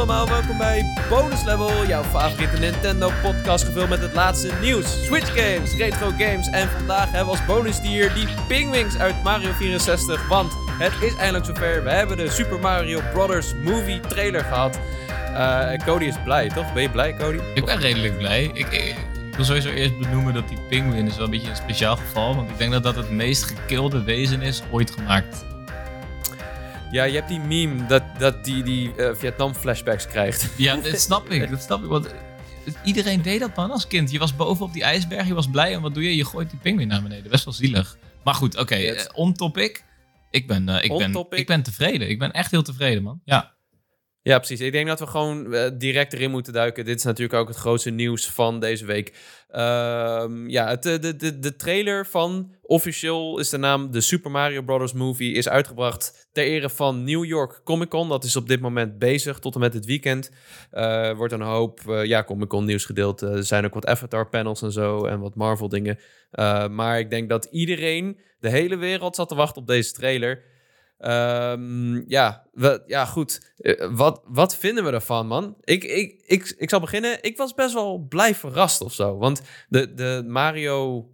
allemaal, welkom bij Bonus Level, jouw favoriete Nintendo podcast gevuld met het laatste nieuws, Switch games, retro games en vandaag hebben we als bonusdier die Pingwings uit Mario 64, want het is eindelijk zover, we hebben de Super Mario Bros. movie trailer gehad. Uh, Cody is blij, toch? Ben je blij, Cody? Ik ben redelijk blij. Ik, ik, wil sowieso eerst benoemen dat die Penguin is wel een beetje een speciaal geval, want ik denk dat dat het meest gekilde wezen is ooit gemaakt. Ja, je hebt die meme dat, dat die, die uh, Vietnam-flashbacks krijgt. Ja, dat snap ik. Dat snap ik. Want iedereen deed dat man als kind. Je was boven op die ijsberg, je was blij. En wat doe je? Je gooit die pinguïn naar beneden. Best wel zielig. Maar goed, oké. Okay, uh, on topic. Ik ben, uh, ik, ben, ik ben tevreden. Ik ben echt heel tevreden, man. Ja. Ja, precies. Ik denk dat we gewoon uh, direct erin moeten duiken. Dit is natuurlijk ook het grootste nieuws van deze week. Uh, ja, het, de, de, de trailer van officieel is de naam de Super Mario Bros. Movie is uitgebracht ter ere van New York Comic Con. Dat is op dit moment bezig tot en met het weekend. Uh, wordt een hoop ja, Comic Con nieuws gedeeld. er zijn ook wat Avatar panels en zo en wat Marvel dingen. maar ik denk dat iedereen, de hele wereld zat te wachten op deze trailer. Um, ja, we, ja, goed. Uh, wat, wat vinden we ervan, man? Ik, ik, ik, ik zal beginnen. Ik was best wel blij verrast of zo. Want de, de Mario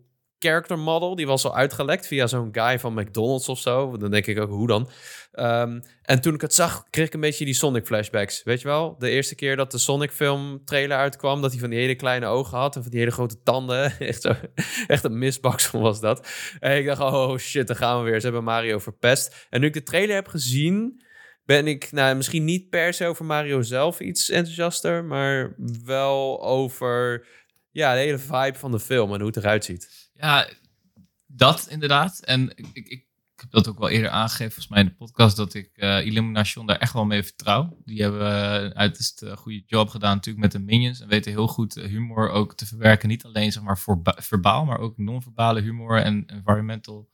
character model, die was al uitgelekt via zo'n guy van McDonald's of zo. Dan denk ik ook, hoe dan? Um, en toen ik het zag, kreeg ik een beetje die Sonic flashbacks. Weet je wel? De eerste keer dat de Sonic film trailer uitkwam, dat hij van die hele kleine ogen had en van die hele grote tanden. Echt, zo, echt een misbaks was dat. En ik dacht, oh shit, dan gaan we weer. Ze hebben Mario verpest. En nu ik de trailer heb gezien, ben ik nou, misschien niet per se over Mario zelf iets enthousiaster, maar wel over ja, de hele vibe van de film en hoe het eruit ziet. Ja, dat inderdaad. En ik, ik, ik heb dat ook wel eerder aangegeven, volgens mij in de podcast, dat ik uh, Illumination daar echt wel mee vertrouw. Die hebben uh, uiterst uh, goede job gedaan natuurlijk met de minions. En weten heel goed humor ook te verwerken. Niet alleen zeg maar voor verbaal, maar ook non-verbale humor en environmental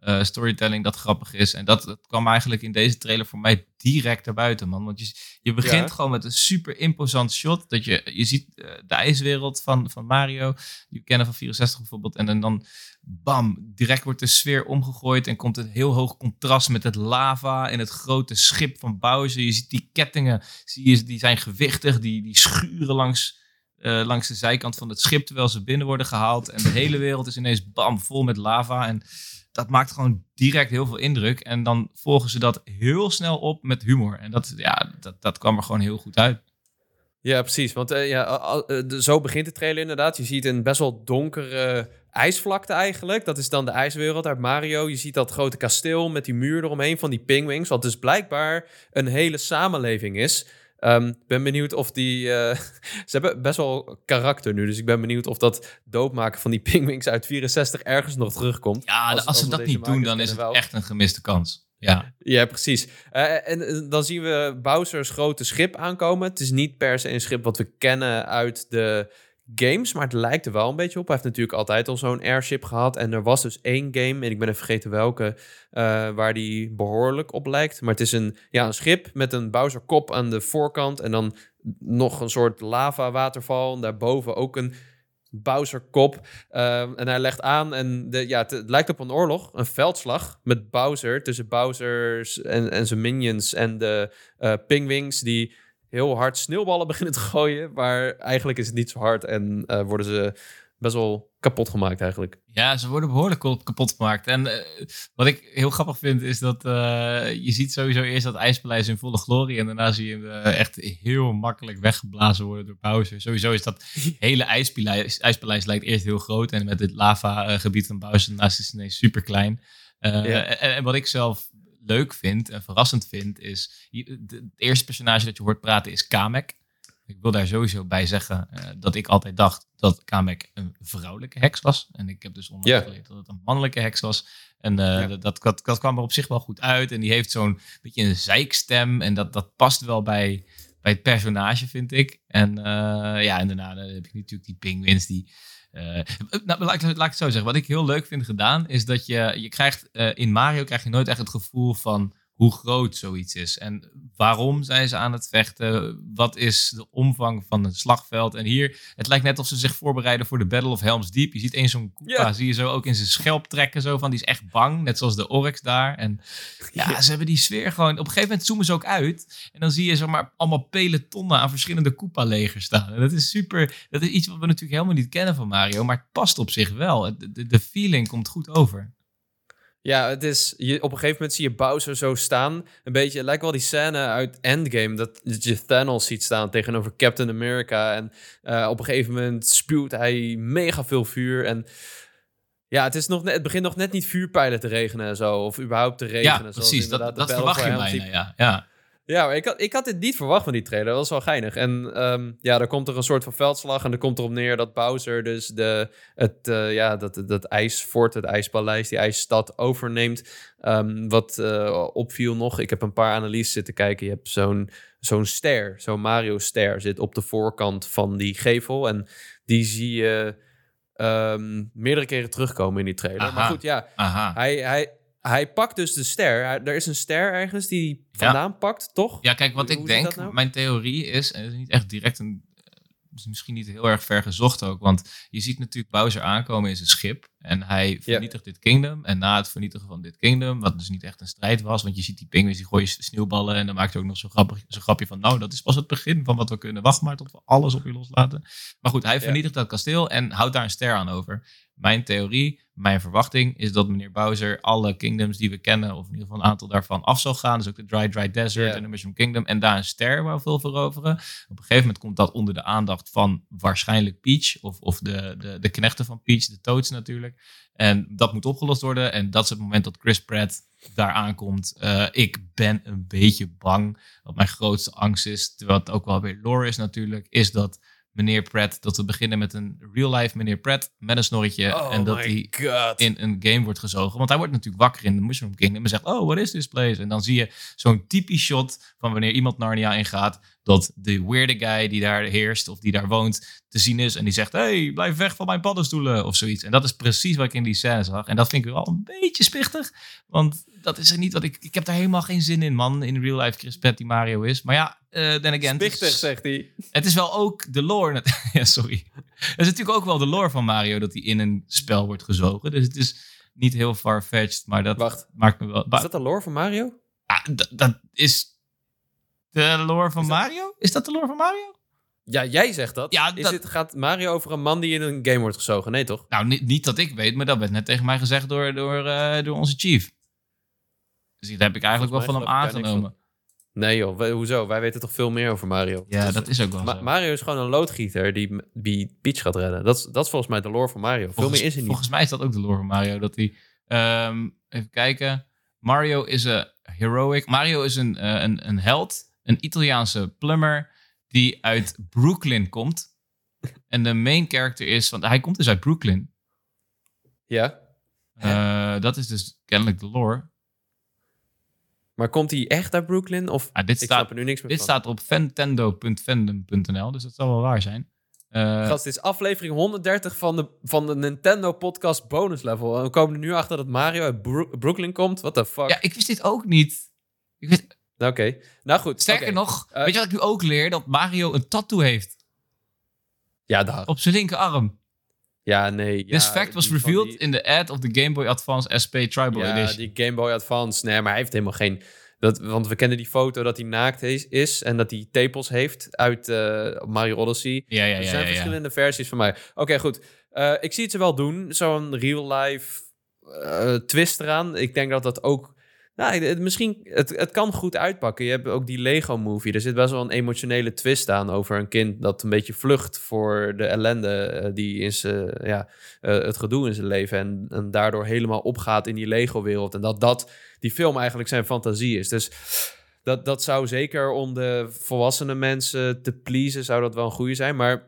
uh, storytelling dat grappig is. En dat, dat, kwam eigenlijk in deze trailer voor mij direct naar buiten, man. Want je, je begint ja. gewoon met een super imposant shot. Dat je, je ziet uh, de ijswereld van, van Mario, die we kennen van 64 bijvoorbeeld. En, en dan, bam, direct wordt de sfeer omgegooid en komt een heel hoog contrast met het lava en het grote schip van Bowser. Je ziet die kettingen, zie je, die zijn gewichtig, die, die schuren langs... Uh, langs de zijkant van het schip terwijl ze binnen worden gehaald. En de hele wereld is ineens bam vol met lava. En dat maakt gewoon direct heel veel indruk. En dan volgen ze dat heel snel op met humor. En dat, ja, dat, dat kwam er gewoon heel goed uit. Ja, precies. Want uh, ja, uh, zo begint de trailer inderdaad. Je ziet een best wel donkere ijsvlakte eigenlijk. Dat is dan de ijswereld uit Mario. Je ziet dat grote kasteel met die muur eromheen van die pingwings. Wat dus blijkbaar een hele samenleving is. Um, ben benieuwd of die. Uh, ze hebben best wel karakter nu. Dus ik ben benieuwd of dat doodmaken van die pingwings uit 64 ergens nog terugkomt. Ja, als, als ze dat niet doen, dan is het wel. echt een gemiste kans. Ja, ja precies. Uh, en dan zien we Bowser's grote schip aankomen. Het is niet per se een schip wat we kennen uit de games, maar het lijkt er wel een beetje op. Hij heeft natuurlijk altijd al zo'n airship gehad. En er was dus één game, en ik ben even vergeten welke, uh, waar die behoorlijk op lijkt. Maar het is een, ja, een schip met een Bowser kop aan de voorkant. En dan nog een soort lava waterval. En daarboven ook een Bowser kop. Uh, en hij legt aan en de, ja, het, lijkt op een oorlog, een veldslag met Bowser. Tussen Bowser en, en zijn minions en de uh, pingwings die heel hard sneeuwballen beginnen te gooien. Maar eigenlijk is het niet zo hard en uh, worden ze best wel kapot gemaakt eigenlijk. Ja, ze worden behoorlijk kapot gemaakt. En uh, wat ik heel grappig vind is dat uh, je ziet sowieso eerst dat ijspaleis in volle glorie. En daarna zie je hem echt heel makkelijk weggeblazen worden door Bowser. Sowieso is dat hele ijspaleis, ijspaleis lijkt eerst heel groot. En met het lava gebied van Bowser naast is het ineens super klein. Ja. En, en, wat ik zelf leuk vind en verrassend vind, is het eerste personage dat je hoort praten is Kamek. Ik wil daar sowieso bij zeggen uh, dat ik altijd dacht dat Kamek een vrouwelijke heks was. En ik heb dus onlangs yeah. geleerd dat het een mannelijke heks was. En uh, ja. dat, dat, dat, kwam er op zich wel goed uit. En die heeft zo'n beetje een zeikstem. En dat, dat past wel bij, bij het personage, vind ik. En uh, ja, en daarna heb ik natuurlijk die penguins die uh, nou, laat, ik, laat ik het zo zeggen. Wat ik heel leuk vind gedaan, is dat je, je krijgt uh, in Mario krijg je nooit echt het gevoel van hoe groot zoiets is. En waarom zijn ze aan het vechten? Wat is de omvang van het slagveld? En hier, het lijkt net alsof ze zich voorbereiden voor de Battle of Helm's Deep. Je ziet eens zo'n Koopa, Ja. zie je zo ook in zijn schelp trekken, zo van, die is echt bang. Net zoals de Oryx daar. En ja, Ja. ze hebben die sfeer gewoon... Op een gegeven moment zoomen ze ook uit. En dan zie je zeg maar allemaal pelotonnen aan verschillende Koopa-legers staan. En dat is super... Dat is iets wat we natuurlijk helemaal niet kennen van Mario. Maar het past op zich wel. De, de feeling komt goed over. Ja, het is, je, op een gegeven moment zie je Bowser zo staan. Een beetje, het lijkt wel die scène uit Endgame. Dat je Thanos ziet staan tegenover Captain America. En eh, op een gegeven moment spuwt hij mega veel vuur. En ja, het, is nog net, het begint nog net niet vuurpijlen te regenen en zo. Of überhaupt te regenen. Ja, precies. Dat, dat verwacht je bijna, ja. ja. Ja, maar ik had, ik had dit niet verwacht van die trailer. Dat was wel geinig. En ehm, ja, dan komt er een soort van veldslag. En dan komt erop neer dat Bowser dus de, het, eh, ja, dat, dat ijsfort, het ijspaleis, die ijsstad overneemt. Ehm, wat eh, opviel nog, ik heb een paar analyses zitten kijken. Je hebt zo'n zo'n ster, zo'n Mario-ster zit op de voorkant van die gevel. En die zie je ehm, meerdere keren terugkomen in die trailer. Aha. Maar goed, ja, Aha. hij, hij, hij pakt dus de ster. Hij- er is een ster ergens die hij Ja. vandaan pakt, toch? Ja, kijk, wat Hoe ik denk, nou? mijn theorie is, en het is niet echt direct een, is misschien niet heel erg ver gezocht ook, want je ziet natuurlijk Bowser aankomen in zijn schip en hij vernietigt dit kingdom en na het vernietigen van dit kingdom, wat dus niet echt een strijd was, want je ziet die pinguïns die gooien sneeuwballen en dan maakt hij ook nog zo'n grappig, zo'n grapje van, nou, dat is pas het begin van wat we kunnen, wacht maar tot we alles op je loslaten. Maar goed, hij vernietigt dat kasteel en houdt daar een ster aan over. Mijn theorie, mijn verwachting is dat meneer Bowser alle kingdoms die we kennen, of in ieder geval een aantal daarvan, af zal gaan. Dus ook de Dry Dry Desert en de Mushroom Kingdom. En daar een ster waar veel veroveren. Op een gegeven moment komt dat onder de aandacht van waarschijnlijk Peach. Of, of de, de, de knechten van Peach, de Toads natuurlijk. En dat moet opgelost worden. En dat is het moment dat Chris Pratt daar aankomt. Eh, ik ben een beetje bang. Wat mijn grootste angst is, terwijl het ook wel weer lore is natuurlijk, is dat meneer Pratt, dat we beginnen met een real life meneer Pratt met een snorretje. Oh en dat hij in een game wordt gezogen. Want hij wordt natuurlijk wakker in de Mushroom Kingdom en zegt, oh, what is this place? En dan zie je zo'n typisch shot van wanneer iemand Narnia ingaat, dat de weirde guy die daar heerst of die daar woont te zien is en die zegt, hey, blijf weg van mijn paddenstoelen of zoiets. En dat is precies wat ik in die scène zag. En dat vind ik wel een beetje spichtig, want dat is er niet wat ik... Ik heb daar helemaal geen zin in, man, in real life Chris Pratt die Mario is. Maar ja, then again... is- zegt hij. het is wel ook de lore. ja, sorry. Het is natuurlijk ook wel de lore van Mario dat hij in een spel wordt gezogen. Dus het is niet heel far-fetched, maar dat Wacht, maakt me wel. is dat de lore van Mario? Ah, dat is de lore van Is dat- Mario? Is dat de lore van Mario? Ja, jij zegt dat. Ja, is dat- het, gaat Mario over een man die in een game wordt gezogen? Nee, toch? Nou, niet, niet dat ik weet, maar dat werd net tegen mij gezegd door, door, eh, door onze chief. Dus dat heb ik eigenlijk wel van hem aangenomen. Nee joh, wij- hoezo? Wij weten toch veel meer over Mario? Ja, Dus, dat is ook wel Ma- zo. Mario is gewoon een loodgieter die, die Peach gaat redden. Dat, is- dat is volgens mij de lore van Mario. veel Volgens, meer is er niet. volgens mij is dat ook de lore van Mario. Dat hij, ehm, even kijken. Mario is een heroic. Mario is een, eh, een, een held. Een Italiaanse plumber die uit Brooklyn komt. En de main character is, want hij komt dus uit Brooklyn. Ja, Eh, dat is dus kennelijk de lore. Maar komt hij echt uit Brooklyn? Of Ah, dit ik staat, snap er nu niks meer dit van. staat op fantendo.fandom.nl, dus dat zal wel waar zijn. Eh, Gast, dit is aflevering 130 van de, van de Nintendo podcast bonus level. En we komen er nu achter dat Mario uit Bro- Brooklyn komt. What the fuck? ja, ik wist dit ook niet. Ik wist, Oké, nou goed. sterker nog, Eh, weet je wat ik nu ook leer? Dat Mario een tattoo heeft Ja, dag. op zijn linkerarm. Ja, nee. This ja, fact was revealed die- in the ad of the Game Boy Advance SP Tribal Ja, Edition. die Game Boy Advance. Nee, maar hij heeft helemaal geen... Dat, want we kennen die foto dat hij naakt is, is en dat hij tepels heeft uit eh, Mario Odyssey. Ja, ja, er ja. zijn ja, ja. verschillende versies van mij. Oké, goed. Eh, ik zie het ze wel doen. Zo'n real-life eh, twist eraan. Ik denk dat dat ook... Nou, het, misschien... Het, het kan goed uitpakken. Je hebt ook die Lego-movie. Er zit best wel een emotionele twist aan over een kind... dat een beetje vlucht voor de ellende... eh, die in zijn... ja, eh, het gedoe in zijn leven... En, en daardoor helemaal opgaat in die Lego-wereld. En dat dat die film eigenlijk zijn fantasie is. Dus... Dat, dat zou zeker om de volwassene mensen te pleasen, zou dat wel een goede zijn. Maar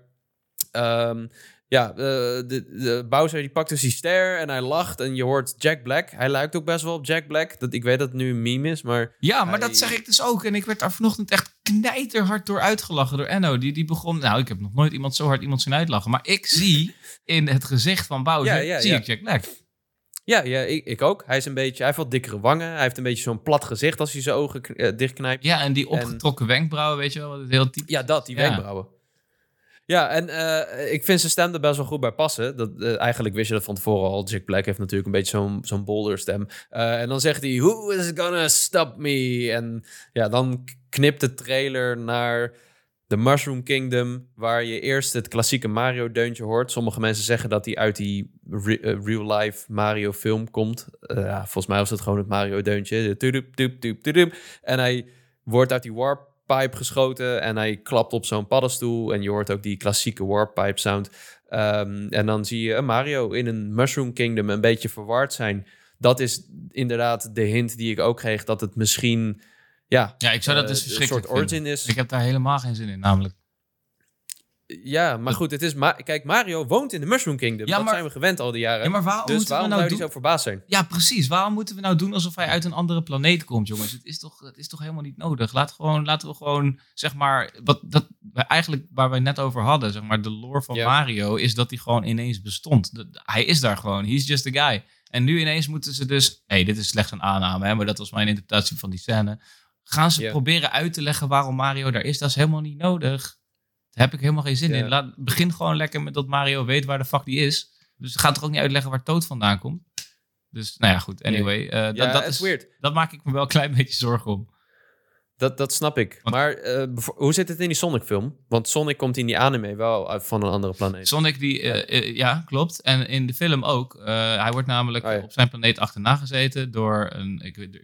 ehm, ja, eh, de, de Bowser die pakt dus die ster en hij lacht en je hoort Jack Black. Hij lijkt ook best wel op Jack Black. Dat, ik weet dat het nu een meme is, maar Ja, maar Hij- dat zeg ik dus ook. En ik werd daar vanochtend echt knijterhard door uitgelachen door Enno. Die, die begon... Nou, ik heb nog nooit iemand zo hard iemand zien uitlachen. Maar ik zie in het gezicht van Bowser, Ja, ja, zie ja. ik Jack Black. Ja, ja ik, ik ook. Hij is een beetje, hij heeft wat dikkere wangen. Hij heeft een beetje zo'n plat gezicht als hij zijn ogen eh, dichtknijpt. Ja, en die opgetrokken wenkbrauwen, weet je wel, wat het heel typisch Ja, dat, die wenkbrauwen. Ja, en eh, ik vind zijn stem er best wel goed bij passen. Dat, eh, eigenlijk wist je dat van tevoren al. Jack Black heeft natuurlijk een beetje zo'n zo'n bolder stem. Eh, en dan zegt hij, who is gonna stop me? En ja, dan knipt de trailer naar The Mushroom Kingdom... waar je eerst het klassieke Mario-deuntje hoort. Sommige mensen zeggen dat hij uit die re- real-life Mario-film komt. Ja, volgens mij was het gewoon het Mario-deuntje. En hij wordt uit die warp pipe geschoten en hij klapt op zo'n paddenstoel en je hoort ook die klassieke warp pipe sound. Ehm, en dan zie je Mario in een Mushroom Kingdom een beetje verward zijn. Dat is inderdaad de hint die ik ook kreeg dat het misschien ja, Ja, ik zou dat eh, dus een verschrikkelijk soort origin vinden. is. Ik heb daar helemaal geen zin in, namelijk. Ja, maar goed, het is Ma kijk, Mario woont in de Mushroom Kingdom. Ja, dat maar- zijn we gewend al die jaren. Ja, maar waarom dus moeten we nou zou zo verbaasd zijn? Ja, precies. Waarom moeten we nou doen alsof hij uit een andere planeet komt, jongens? Het is toch, het is toch helemaal niet nodig? Laat gewoon, laten we gewoon, zeg maar, wat dat, eigenlijk waar we net over hadden, zeg maar, de lore van Ja. Mario is dat hij gewoon ineens bestond. De- hij is daar gewoon. He's just a guy. En nu ineens moeten ze dus, hey, dit is slechts een aanname, hè, maar dat was mijn interpretatie van die scène. Gaan ze Ja. proberen uit te leggen waarom Mario daar is? Dat is helemaal niet nodig. Daar heb ik helemaal geen zin Ja. in. Laat, begin gewoon lekker met dat Mario weet waar de fuck die is. Dus ga toch ook niet uitleggen waar Toad vandaan komt. Dus, nou ja, goed. Anyway, eh, dat, Ja, dat is weird. Dat maak ik me wel een klein beetje zorgen om. Dat, dat snap ik. Want- maar eh, hoe zit het in die Sonic-film? Want Sonic komt in die anime wel uit van een andere planeet. Sonic, die, eh, ja, klopt. En in de film ook. Hij wordt namelijk Oh ja. op zijn planeet achterna gezeten door een, ik weet,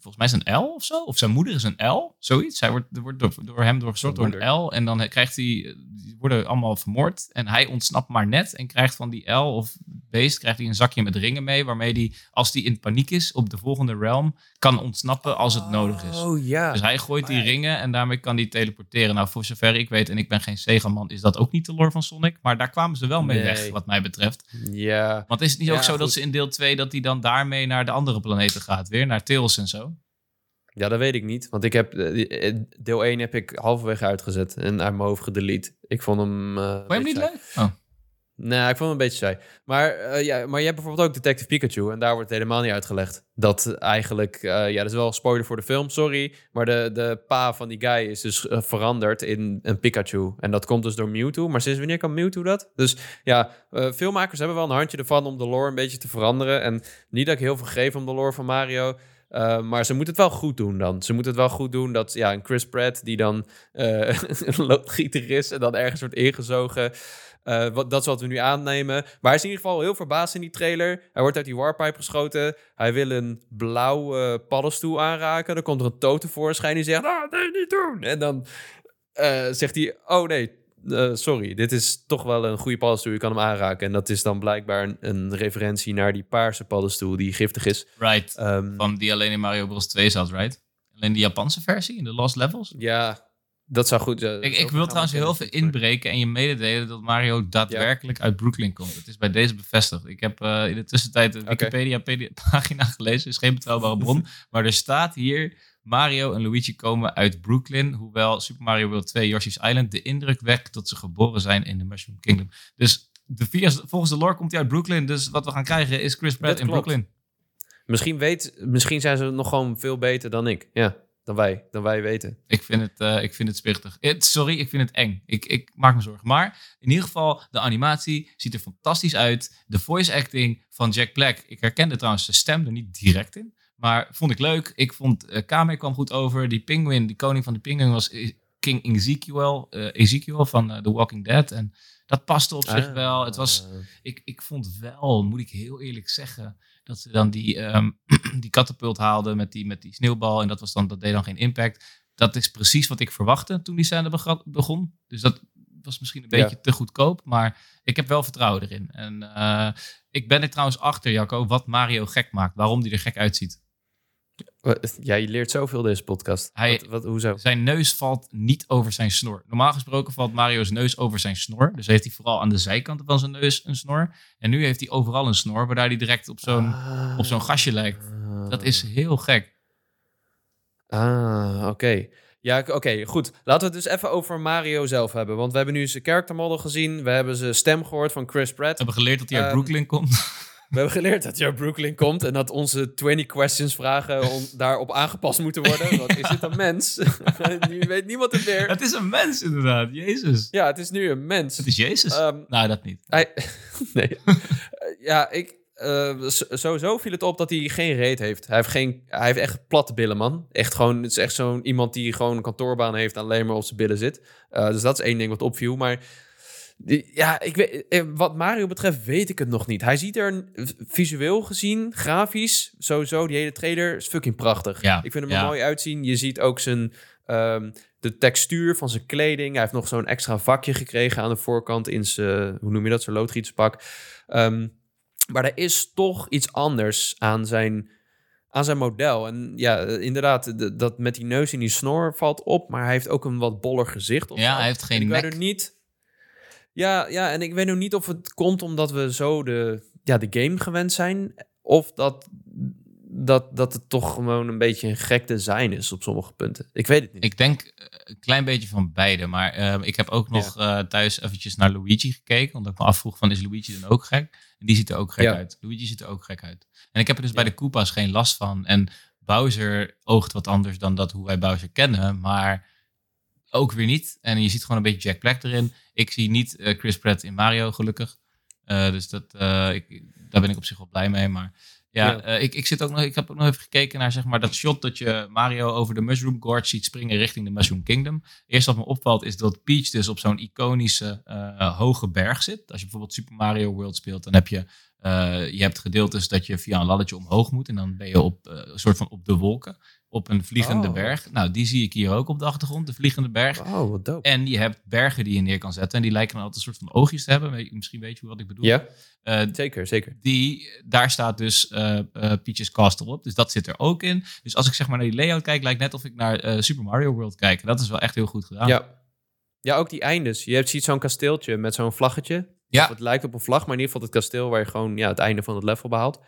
volgens mij is een L of zo. Of zijn moeder is een L, zoiets. Hij wordt, wordt door, door hem doorgezocht door een L. En dan krijgt hij, die worden allemaal vermoord. En hij ontsnapt maar net en krijgt van die L of beest, krijgt hij een zakje met ringen mee. Waarmee hij, als hij in paniek is op de volgende realm, kan ontsnappen als het nodig is. Oh ja. Dus hij gooit die ringen en daarmee kan hij teleporteren. Nou, voor zover ik weet, en ik ben geen Sega-man, is dat ook niet de lore van Sonic. Maar daar kwamen ze wel mee Nee. weg, wat mij betreft. Ja. Want is het niet Ja, ook zo dat ze in deel 2 dat hij dan daarmee naar de andere planeten gaat weer? Naar Tails en zo? Ja, dat weet ik niet. Want ik heb eh, eh, deel 1 heb ik halverwege uitgezet en uit mijn hoofd gedelete. Ik vond hem. Vond je hem niet leuk? Oh. Nee, ik vond hem een beetje saai. Maar, eh, ja, maar je hebt bijvoorbeeld ook Detective Pikachu en daar wordt het helemaal niet uitgelegd. Dat eigenlijk, ja, dat is wel een spoiler voor de film, sorry. Maar de, de pa van die guy is dus veranderd in een Pikachu. En dat komt dus door Mewtwo. Maar sinds wanneer kan Mewtwo dat? Dus ja, filmmakers hebben wel een handje ervan om de lore een beetje te veranderen. En niet dat ik heel veel geef om de lore van Mario. Eh, maar ze moeten het wel goed doen dan. Ze moeten het wel goed doen dat ja, een Chris Pratt die dan eh, een loodgieter is en dan ergens wordt ingezogen. Eh, wat, dat is wat we nu aannemen. Maar hij is in ieder geval heel verbaasd in die trailer. Hij wordt uit die warpipe geschoten. Hij wil een blauwe paddenstoel aanraken. Dan komt er een toad tevoorschijn die zegt... Ah, nee, niet doen! En dan zegt hij... Oh nee, eh, sorry. Dit is toch wel een goede paddenstoel. Je kan hem aanraken. En dat is dan blijkbaar een, een referentie naar die paarse paddenstoel... die giftig is. Right. Ehm, Van die alleen in Mario Bros 2 zat, right? Alleen de Japanse versie in de Lost Levels? ja, dat zou goed zijn. Ik, ik wil trouwens heel veel inbreken en je mededelen dat Mario daadwerkelijk uit Brooklyn komt. Het is bij deze bevestigd. Ik heb eh, in de tussentijd de Wikipedia-pagina gelezen, is geen betrouwbare bron. maar er staat hier, Mario en Luigi komen uit Brooklyn. Hoewel Super Mario World 2 Yoshi's Island de indruk wekt dat ze geboren zijn in de Mushroom Kingdom. Dus de, volgens de lore komt hij uit Brooklyn. Dus wat we gaan krijgen is Chris Pratt in. Brooklyn. Misschien, weet, misschien zijn ze nog gewoon veel beter dan ik. Ja, dan wij. Dan wij weten. Ik vind het, eh, ik vind het spichtig. Het- sorry, ik vind het eng. Ik, ik maak me zorgen. Maar in ieder geval, de animatie ziet er fantastisch uit. De voice acting van Jack Black. Ik herkende trouwens zijn stem er niet direct in. Maar vond ik leuk. Ik vond uh, Kame kwam goed over. Die penguin, die koning van de penguin was eh, King Ezekiel, eh, Ezekiel van eh, The Walking Dead. En dat paste op zich Ah, wel. Het was, ik, ik vond wel, moet ik heel eerlijk zeggen, dat ze dan die, ehm, die katapult haalden met die, met die sneeuwbal. En dat, was dan, dat deed dan geen impact. Dat is precies wat ik verwachtte toen die scène begon. Dus dat was misschien een beetje Ja. te goedkoop. Maar ik heb wel vertrouwen erin. En eh, ik ben er trouwens achter, Jacco, wat Mario gek maakt. Waarom die er gek uitziet. Ja, je leert zoveel deze podcast. Hij- wat, wat, hoezo? Zijn neus valt niet over zijn snor. Normaal gesproken valt Mario's neus over zijn snor. Dus heeft hij vooral aan de zijkanten van zijn neus een snor. En nu heeft hij overal een snor, waardoor hij direct op zo'n op zo'n gastje lijkt. Dat is heel gek. Ah, oké. Ja, oké, goed. Laten we het dus even over Mario zelf hebben. Want we hebben nu zijn character model gezien. We hebben zijn stem gehoord van Chris Pratt. We hebben geleerd dat hij uit Ehm, Brooklyn komt. We hebben geleerd dat Joe Brooklyn komt en dat onze 20 questions vragen om, daarop aangepast moeten worden. Want is dit een mens? nu weet niemand het meer. Het is een mens, inderdaad. Jezus. Ja, het is nu een mens. Het is Jezus. Ehm, nou, dat niet. hij, nee. ja, ik, eh, sowieso viel het op dat hij geen reet heeft. Hij heeft, geen, hij heeft echt platte billen, man. Echt gewoon, het is echt zo'n iemand die gewoon een kantoorbaan heeft en alleen maar op zijn billen zit. Eh, dus dat is één ding wat opviel. Maar ja, ik weet, eh, wat Mario betreft weet ik het nog niet. Hij ziet er visueel gezien, grafisch, sowieso, die hele trailer is fucking prachtig. Ja, Ik vind hem er ja. mooi uitzien. Je ziet ook zijn, ehm, de textuur van zijn kleding. Hij heeft nog zo'n extra vakje gekregen aan de voorkant in zijn, hoe noem je dat, zijn loodgieterspak. Ehm, maar er is toch iets anders aan zijn, aan zijn model. En ja, inderdaad, de- dat met die neus in die snor valt op. Maar hij heeft ook een wat boller gezicht. of Ja, hij heeft geen En ik nek. weet er niet... Ja, ja, en ik weet nog niet of het komt omdat we zo de, ja, de game gewend zijn. Of dat, dat, dat het toch gewoon een beetje een gek design is op sommige punten. Ik weet het niet. Ik denk eh, een klein beetje van beide. Maar eh, ik heb ook nog eh, thuis eventjes naar Luigi gekeken. Omdat ik me afvroeg van, is Luigi dan ook gek? En die ziet er ook gek Ja. uit. Luigi ziet er ook gek uit. En ik heb er dus bij de Koopa's geen last van. En Bowser oogt wat anders dan dat hoe wij Bowser kennen. Maar ook weer niet. En je ziet gewoon een beetje Jack Black erin. Ik zie niet eh, Chris Pratt in Mario, gelukkig. Eh, dus dat, eh, ik, daar ben ik op zich wel blij mee. Maar ja, Ja. ik, ik, zit ook nog, ik heb ook nog even gekeken naar zeg maar, dat shot dat je Mario over de Mushroom Gorge ziet springen richting de Mushroom Kingdom. Eerst wat me opvalt is dat Peach dus op zo'n iconische hoge berg zit. Als je bijvoorbeeld Super Mario World speelt, dan heb je, je hebt gedeeltes dat je via een laddertje omhoog moet. En dan ben je op een soort van op de wolken, op een vliegende Oh. berg. Nou, die zie ik hier ook op de achtergrond, de vliegende berg. Oh, wat dope. En je hebt bergen die je neer kan zetten. En die lijken dan altijd een soort van oogjes te hebben. Weet je- Misschien weet je wat ik bedoel. Ja, Eh, zeker, zeker. die, daar staat dus eh, Peach's Castle op. Dus dat zit er ook in. Dus als ik zeg maar naar die layout kijk, lijkt net of ik naar Super Mario World kijk. En dat is wel echt heel goed gedaan. Ja. ja, ook die eindes. Je hebt, ziet zo'n kasteeltje met zo'n vlaggetje. Ja. Of het lijkt op een vlag, maar in ieder geval het kasteel waar je gewoon ja, het einde van het level behaalt.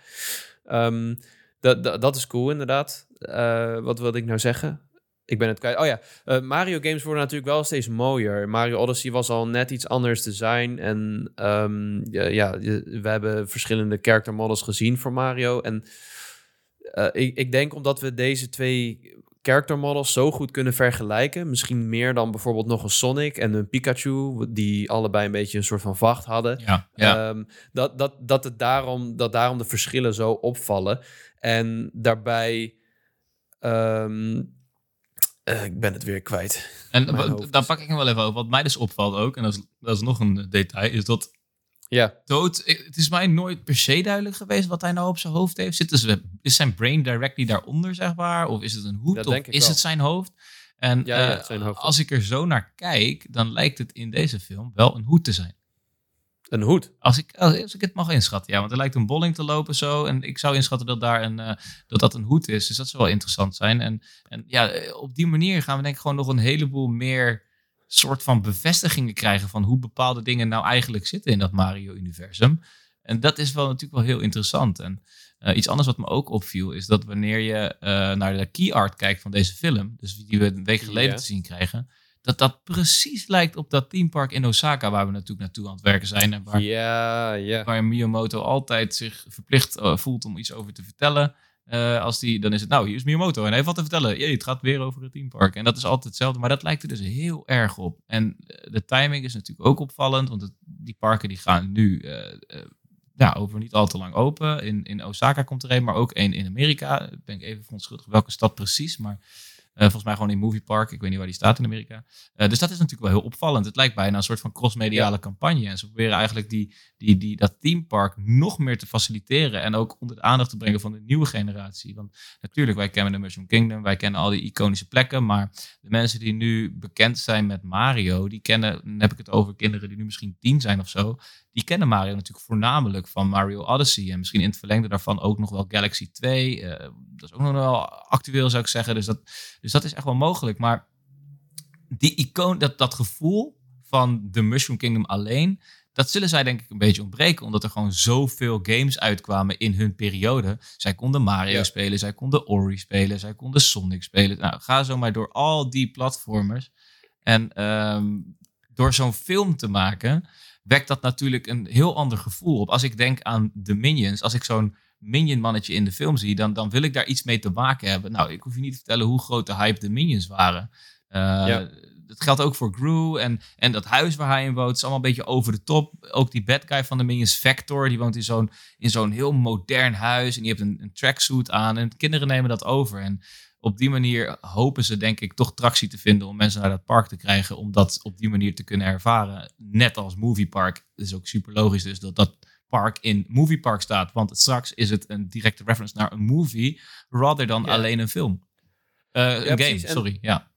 Ehm, dat, dat, dat is cool, inderdaad. Eh, wat wilde ik nou zeggen? Ik ben het kwijt. Oh ja, eh, Mario games worden natuurlijk wel steeds mooier. Mario Odyssey was al net iets anders design. En ehm, ja, we hebben verschillende character models gezien voor Mario. En eh, ik, ik denk omdat we deze twee character models zo goed kunnen vergelijken. Misschien meer dan bijvoorbeeld nog een Sonic en een Pikachu. Die allebei een beetje een soort van vacht hadden. Ja, ja. Ehm, dat, dat, dat, het daarom, dat daarom de verschillen zo opvallen. En daarbij... ehm, eh, ik ben het weer kwijt. en daar pak ik hem wel even over. Wat mij dus opvalt ook, en dat is, dat is nog een detail, is dat Ja, dood. Het is mij nooit per se duidelijk geweest wat hij nou op zijn hoofd heeft. Zit dus, is zijn brain directly daaronder, zeg maar? Of is het een hoed? Dat of denk ik is wel. het zijn hoofd? En Ja, ja, eh, zijn hoofd. als ik er zo naar kijk, dan lijkt het in deze film wel een hoed te zijn. Een hoed. Als ik, als ik het mag inschatten, ja. Want er lijkt een bolling te lopen zo. En ik zou inschatten dat daar een, eh, dat, dat een hoed is. Dus dat zou wel interessant zijn. En, en ja, eh, op die manier gaan we denk ik gewoon nog een heleboel meer soort van bevestigingen krijgen van hoe bepaalde dingen nou eigenlijk zitten in dat Mario-universum. En dat is wel natuurlijk wel heel interessant. En eh, iets anders wat me ook opviel is dat wanneer je naar de key art kijkt van deze film, dus die we een week geleden Ja. te zien krijgen, dat dat precies lijkt op dat teampark in Osaka waar we natuurlijk naartoe aan het werken zijn en waar Ja, ja. waar Miyamoto altijd zich verplicht eh, voelt om iets over te vertellen. Eh, als die, dan is het, nou, hier is Miyamoto en hij heeft wat te vertellen. Jee, het gaat weer over het teampark. En dat is altijd hetzelfde, maar dat lijkt er dus heel erg op. En eh, de timing is natuurlijk ook opvallend, want het, die parken die gaan nu ja, over niet al te lang open. In, in Osaka komt er een, maar ook één in Amerika. Ik ben ik even verontschuldigd welke stad precies, maar volgens mij gewoon in Movie Park. Ik weet niet waar die staat in Amerika. Eh, dus dat is natuurlijk wel heel opvallend. Het lijkt bijna een soort van crossmediale campagne. En ze proberen eigenlijk die, die, die, dat teampark nog meer te faciliteren. En ook onder de aandacht te brengen van de nieuwe generatie. Want natuurlijk, wij kennen de Mushroom Kingdom. Wij kennen al die iconische plekken. Maar de mensen die nu bekend zijn met Mario. Die kennen, dan heb ik het over kinderen die nu misschien tien zijn of zo. Die kennen Mario natuurlijk voornamelijk van Mario Odyssey. En misschien in het verlengde daarvan ook nog wel Galaxy 2. Eh, dat is ook nog wel actueel zou ik zeggen. Dus dat, dus dat is echt wel mogelijk. Maar die icoon, dat, dat gevoel van de Mushroom Kingdom alleen, dat zullen zij denk ik een beetje ontbreken. Omdat er gewoon zoveel games uitkwamen in hun periode. Zij konden Mario Ja. spelen, zij konden Ori spelen, zij konden Sonic spelen. Nou, ga zo maar door al die platformers. En ehm, door zo'n film te maken, wekt dat natuurlijk een heel ander gevoel op. Als ik denk aan de Minions, als ik zo'n Minion mannetje in de film zie, dan, dan wil ik daar iets mee te maken hebben. Nou, ik hoef je niet te vertellen hoe groot de hype de Minions waren. Uh, Ja. Dat geldt ook voor Gru en, en dat huis waar hij in woont. is allemaal een beetje over de top. Ook die bad guy van de Minions, Vector, die woont in zo'n, in zo'n heel modern huis. En die heeft een, een tracksuit aan. En kinderen nemen dat over. En op die manier hopen ze, denk ik, toch tractie te vinden om mensen naar dat park te krijgen. Om dat op die manier te kunnen ervaren. Net als Movie Park. Het is ook super logisch dus dat dat park in Movie Park staat. Want straks is het een directe reference naar een movie, rather dan Ja. alleen een film. Eh, een game, precies. En- sorry. Ja.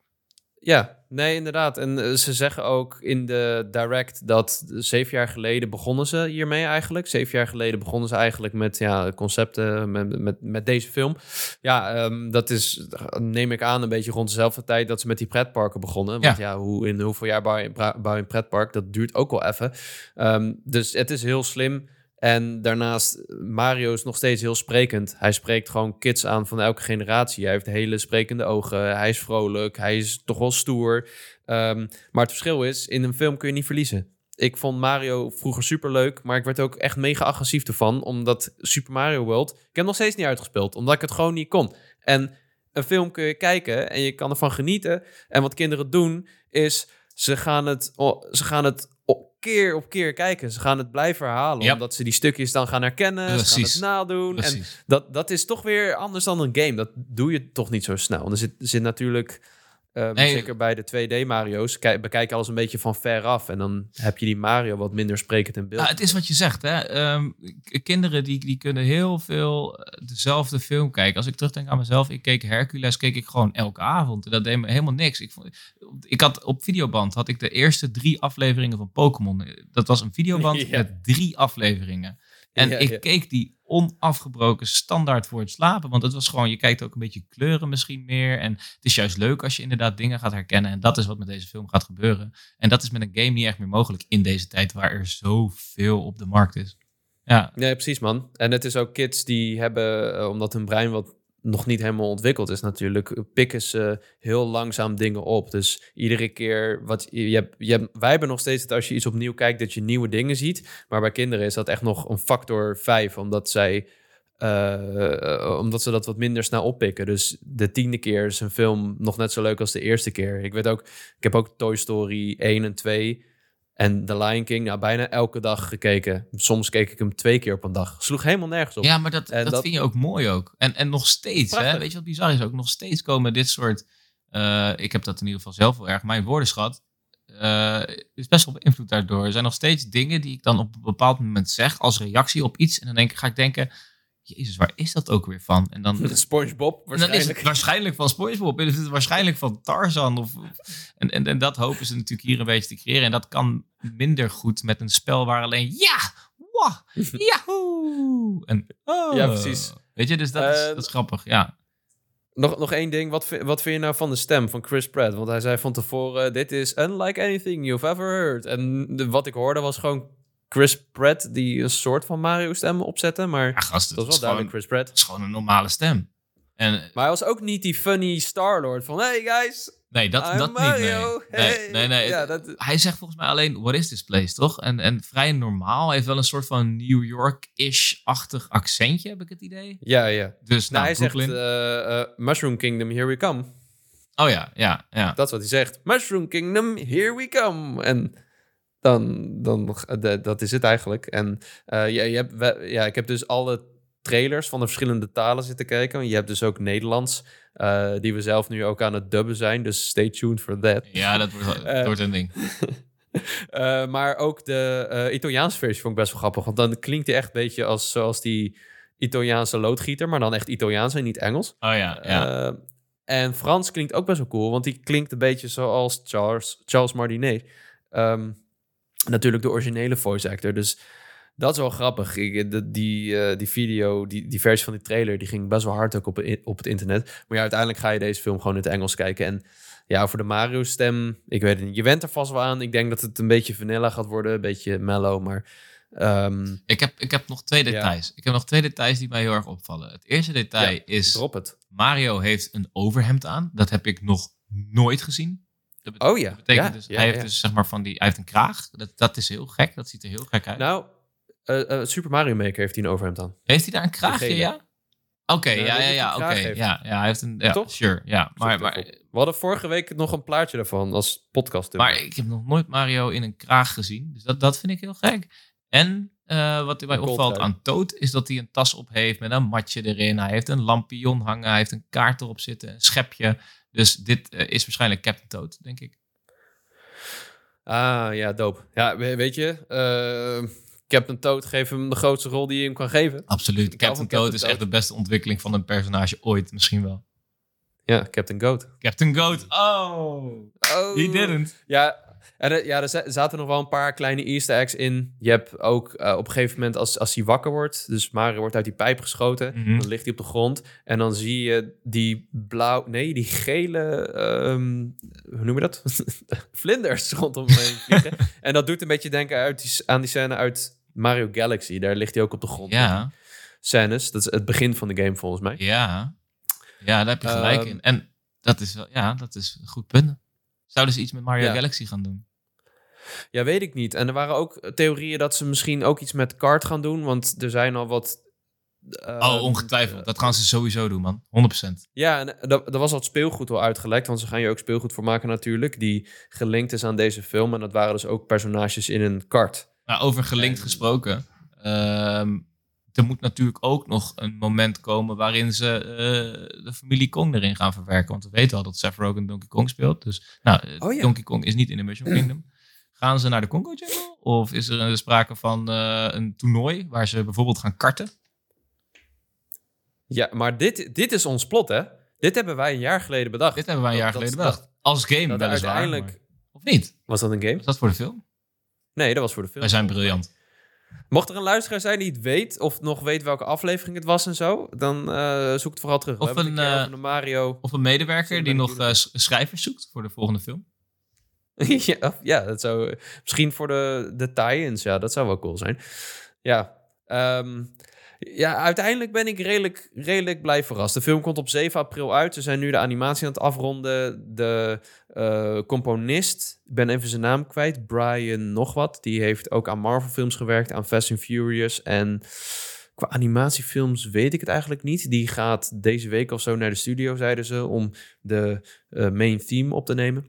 Ja, nee, inderdaad. En eh, ze zeggen ook in de direct dat zeven jaar geleden begonnen ze hiermee eigenlijk. Zeven jaar geleden begonnen ze eigenlijk met ja, concepten, met, met, met deze film. Ja, ehm, dat is, neem ik aan, een beetje rond dezelfde tijd dat ze met die pretparken begonnen. Want ja, hoe, in hoeveel jaar bouw je, bra- bouw je een pretpark? Dat duurt ook wel even. Ehm, dus het is heel slim. En daarnaast, Mario is nog steeds heel sprekend. Hij spreekt gewoon kids aan van elke generatie. Hij heeft hele sprekende ogen. Hij is vrolijk. Hij is toch wel stoer. Ehm, maar het verschil is, in een film kun je niet verliezen. Ik vond Mario vroeger super leuk, maar ik werd ook echt mega agressief ervan. Omdat Super Mario World, ik heb nog steeds niet uitgespeeld. Omdat ik het gewoon niet kon. En een film kun je kijken en je kan ervan genieten. En wat kinderen doen, is ze gaan het, ze gaan het keer op keer kijken. Ze gaan het blijven herhalen, Ja. omdat ze die stukjes dan gaan herkennen. Ze gaan het nadoen. En Precies. dat, dat is toch weer anders dan een game. Dat doe je toch niet zo snel. En er zit, zit natuurlijk, eh, Nee. zeker bij de 2D-Mario's, kijk, bekijk alles een beetje van ver af. En dan heb je die Mario wat minder sprekend in beeld. Ja, het is wat je zegt. Hè? Ehm, kinderen die, die kunnen heel veel eh, dezelfde film kijken. Als ik terugdenk aan mezelf, ik keek Hercules, keek ik gewoon elke avond. En dat deed me helemaal niks. Ik, vond, ik had op videoband had ik de eerste drie afleveringen van Pokémon. Dat was een videoband Ja. met drie afleveringen. En Ja, ik ja. keek die onafgebroken standaard voor het slapen. Want het was gewoon, je kijkt ook een beetje kleuren misschien meer. En het is juist leuk als je inderdaad dingen gaat herkennen. En dat is wat met deze film gaat gebeuren. En dat is met een game niet echt meer mogelijk in deze tijd waar er zoveel op de markt is. Ja, Nee, precies man. En het is ook kids die hebben, eh, omdat hun brein wat nog niet helemaal ontwikkeld is natuurlijk, pikken ze heel langzaam dingen op. Dus iedere keer, wat je hebt, je wij hebben nog steeds dat als je iets opnieuw kijkt, dat je nieuwe dingen ziet. Maar bij kinderen is dat echt nog een factor 5, omdat zij, eh, omdat ze dat wat minder snel oppikken. Dus de tiende keer is een film nog net zo leuk als de eerste keer. Ik weet ook, ik heb ook Toy Story 1 en 2 en The Lion King, nou, bijna elke dag gekeken. Soms keek ik hem twee keer op een dag. Sloeg helemaal nergens op. ja maar dat, dat, dat- vind je ook mooi ook. En, en nog steeds, hè? Weet je wat bizar is ook? Nog steeds komen dit soort... eh, ik heb dat in ieder geval zelf wel erg. Mijn woordenschat eh, is best wel beïnvloed daardoor. Er zijn nog steeds dingen die ik dan op een bepaald moment zeg als reactie op iets. En dan denk, ik- ga ik denken, jezus, waar is dat ook weer van? En dan, SpongeBob, En dan is waarschijnlijk. het waarschijnlijk van SpongeBob. En is het waarschijnlijk van Tarzan. Of, en, en, en dat hopen ze natuurlijk hier een beetje te creëren. En dat kan minder goed met een spel waar alleen ja, wah, yahoo. En, oh. Ja, precies. Weet je, dus dat, is, Eh, dat is grappig, ja. Nog, nog één ding. Wat, wat vind je nou van de stem van Chris Pratt? Want hij zei van tevoren, dit is unlike anything you've ever heard. En de, wat ik hoorde was gewoon Chris Pratt die een soort van Mario-stem opzette. Maar Ja, gast, dat was wel duidelijk Chris Pratt. het is gewoon een normale stem. En Maar hij was ook niet die funny Star-Lord van... Hey guys, nee, dat, I'm dat niet, nee. Hey. Nee, nee, nee. Ja, dat, Hij zegt volgens mij alleen, what is this place, toch? En, en vrij normaal. Hij heeft wel een soort van New York-ish-achtig accentje, heb ik het idee. ja, ja. Dus Nou, nou, hij zegt eh, eh, Mushroom Kingdom, here we come. Oh ja, ja, ja. Dat is wat hij zegt. Mushroom Kingdom, here we come. En dan, dan de- dat is het eigenlijk. En eh, ja, je hebt, ja, ik heb dus alle trailers van de verschillende talen zitten kijken. Je hebt dus ook Nederlands, eh, die we zelf nu ook aan het dubben zijn. Dus stay tuned for that. Ja, dat wordt, dat Eh, wordt een ding. Eh, maar ook de eh, Italiaanse versie vond ik best wel grappig. Want dan klinkt hij echt een beetje als, zoals die Italiaanse loodgieter. Maar dan echt Italiaans en niet Engels. Oh ja, ja. En Frans klinkt ook best wel cool, want die klinkt een beetje zoals Charles, Charles Martinet. Ehm, natuurlijk de originele voice actor. Dus dat is wel grappig. Ik, de- die, eh, die video, die, die versie van die trailer, die ging best wel hard ook op, op het internet. Maar ja, uiteindelijk ga je deze film gewoon in het Engels kijken. En ja, voor de Mario-stem, ik weet het niet. Je went er vast wel aan. Ik denk dat het een beetje vanilla gaat worden, een beetje mellow, maar... ehm, ik, heb, ik heb nog twee ja. details. Ik heb nog twee details die mij heel erg opvallen. Het eerste detail Ja, is, drop het. Mario heeft een overhemd aan. Dat heb ik nog nooit gezien. Dat Oh ja. Dat betekent Ja, dus, hij heeft dus zeg maar van die, hij heeft een kraag. Dat, dat is heel gek. Dat ziet er heel gek uit. Nou, eh, eh, Super Mario Maker heeft hij een overhemd aan. heeft hij daar een kraagje, ja? Oké, Ja, ja, ja, ja, oké. Ja, ja, hij heeft een, ja, Toch? sure, ja. Maar, maar. We hadden vorige week nog een plaatje daarvan als podcast. maar ik heb nog nooit Mario in een kraag gezien. Dus dat, dat vind ik heel gek. En eh, wat mij opvalt aan Toad is dat hij een tas op heeft met een matje erin. Hij heeft een lampion hangen, hij heeft een kaart erop zitten, een schepje. Dus dit is waarschijnlijk Captain Toad, denk ik. Ah, ja, dope. Ja, we- weet je, Captain Toad geeft hem de grootste rol die je hem kan geven. Absoluut. Captain Toad Captain is echt de beste ontwikkeling van een personage ooit, misschien wel. Ja, Captain Goat. Captain Goat. Oh, Oh. he didn't. Ja, er- ja, er za- zaten nog wel een paar kleine easter eggs in. Je hebt ook eh, op een gegeven moment, als, als hij wakker wordt... dus Mario wordt uit die pijp geschoten... Mhm. dan ligt hij op de grond... en dan zie je die blauw... nee, die gele... ehm, hoe noem je dat? Vlinders rondom hem heen vliegen. en dat doet een beetje denken uit die, aan die scène uit Mario Galaxy. Daar ligt hij ook op de grond. Ja, Scènes, dat is het begin van de game volgens mij. ja. Ja, daar heb je gelijk Ehm, in. En dat is wel, ja, dat is een goed punt. Zouden ze iets met Mario Ja. Galaxy gaan doen? Ja, weet ik niet. En er waren ook theorieën dat ze misschien ook iets met kart gaan doen. Want er zijn al wat... oh, ehm, ongetwijfeld. Dat gaan ze sowieso doen, man. 100%. Ja, en er er was wat speelgoed al uitgelekt. Want ze gaan je ook speelgoed voor maken natuurlijk. Die gelinkt is aan deze film. En dat waren dus ook personages in een kart. Maar over gelinkt En- gesproken. ehm, er moet natuurlijk ook nog een moment komen waarin ze eh, de familie Kong erin gaan verwerken. Want we weten al dat Seth Rogen Donkey Kong speelt. Dus nou, eh, Oh ja. Donkey Kong is niet in de Mushroom Kingdom. Gaan ze naar de Congo Jungle? Of is er sprake van eh, een toernooi waar ze bijvoorbeeld gaan karten? Ja, maar dit, dit is ons plot, hè? Dit hebben wij een jaar geleden bedacht. Dit hebben wij een jaar Dat- geleden dat- bedacht. Als game dat weliswaar. uiteindelijk- maar- Of niet? Was dat een game? Was dat voor de film? Nee, dat was voor de film. Wij zijn briljant. Mocht er een luisteraar zijn die het weet... of nog weet welke aflevering het was en zo... dan eh, zoek het vooral terug. Of een, eh, Mario... Of een medewerker die nog eh, sch- schrijvers zoekt voor de volgende film. ja, ja, dat zou misschien voor de, de tie-ins, ja, dat zou wel cool zijn. Ja, ehm, ja, uiteindelijk ben ik redelijk, redelijk blij verrast. De film komt op 7 april uit. Ze zijn nu de animatie aan het afronden. De eh, componist, ik ben even zijn naam kwijt, Brian nog wat. Die heeft ook aan Marvel films gewerkt, aan Fast and Furious en... Qua animatiefilms weet ik het eigenlijk niet. Die gaat deze week of zo naar de studio, zeiden ze, om de eh, main theme op te nemen.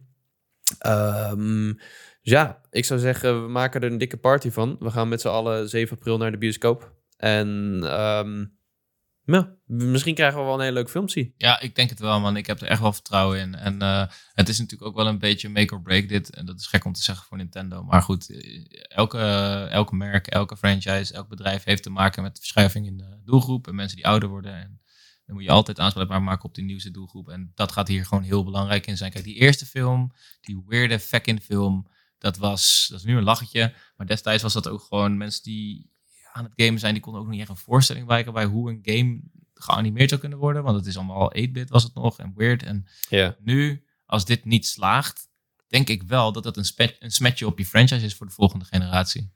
Ehm, ja, ik zou zeggen, we maken er een dikke party van. We gaan met z'n allen 7 april naar de bioscoop. En ehm, ja, misschien krijgen we wel een hele leuke film zien. Ja, ik denk het wel, man. Ik heb er echt wel vertrouwen in. En eh, het is natuurlijk ook wel een beetje make or break dit. En dat is gek om te zeggen voor Nintendo. Maar goed, eh, elke, elke merk, elke franchise, elk bedrijf heeft te maken met verschuiving in de doelgroep. En mensen die ouder worden. En dan moet je altijd aanspraakbaar maken op die nieuwste doelgroep. En dat gaat hier gewoon heel belangrijk in zijn. Kijk, die eerste film, die weirde fucking film, dat was, dat is nu een lachetje. Maar destijds was dat ook gewoon mensen die aan het gamen zijn, die konden ook niet echt een voorstelling maken bij hoe een game geanimeerd zou kunnen worden. Want het is allemaal 8-bit was het nog en weird. En Ja. nu, als dit niet slaagt, denk ik wel dat het een, een smetje op je franchise is voor de volgende generatie.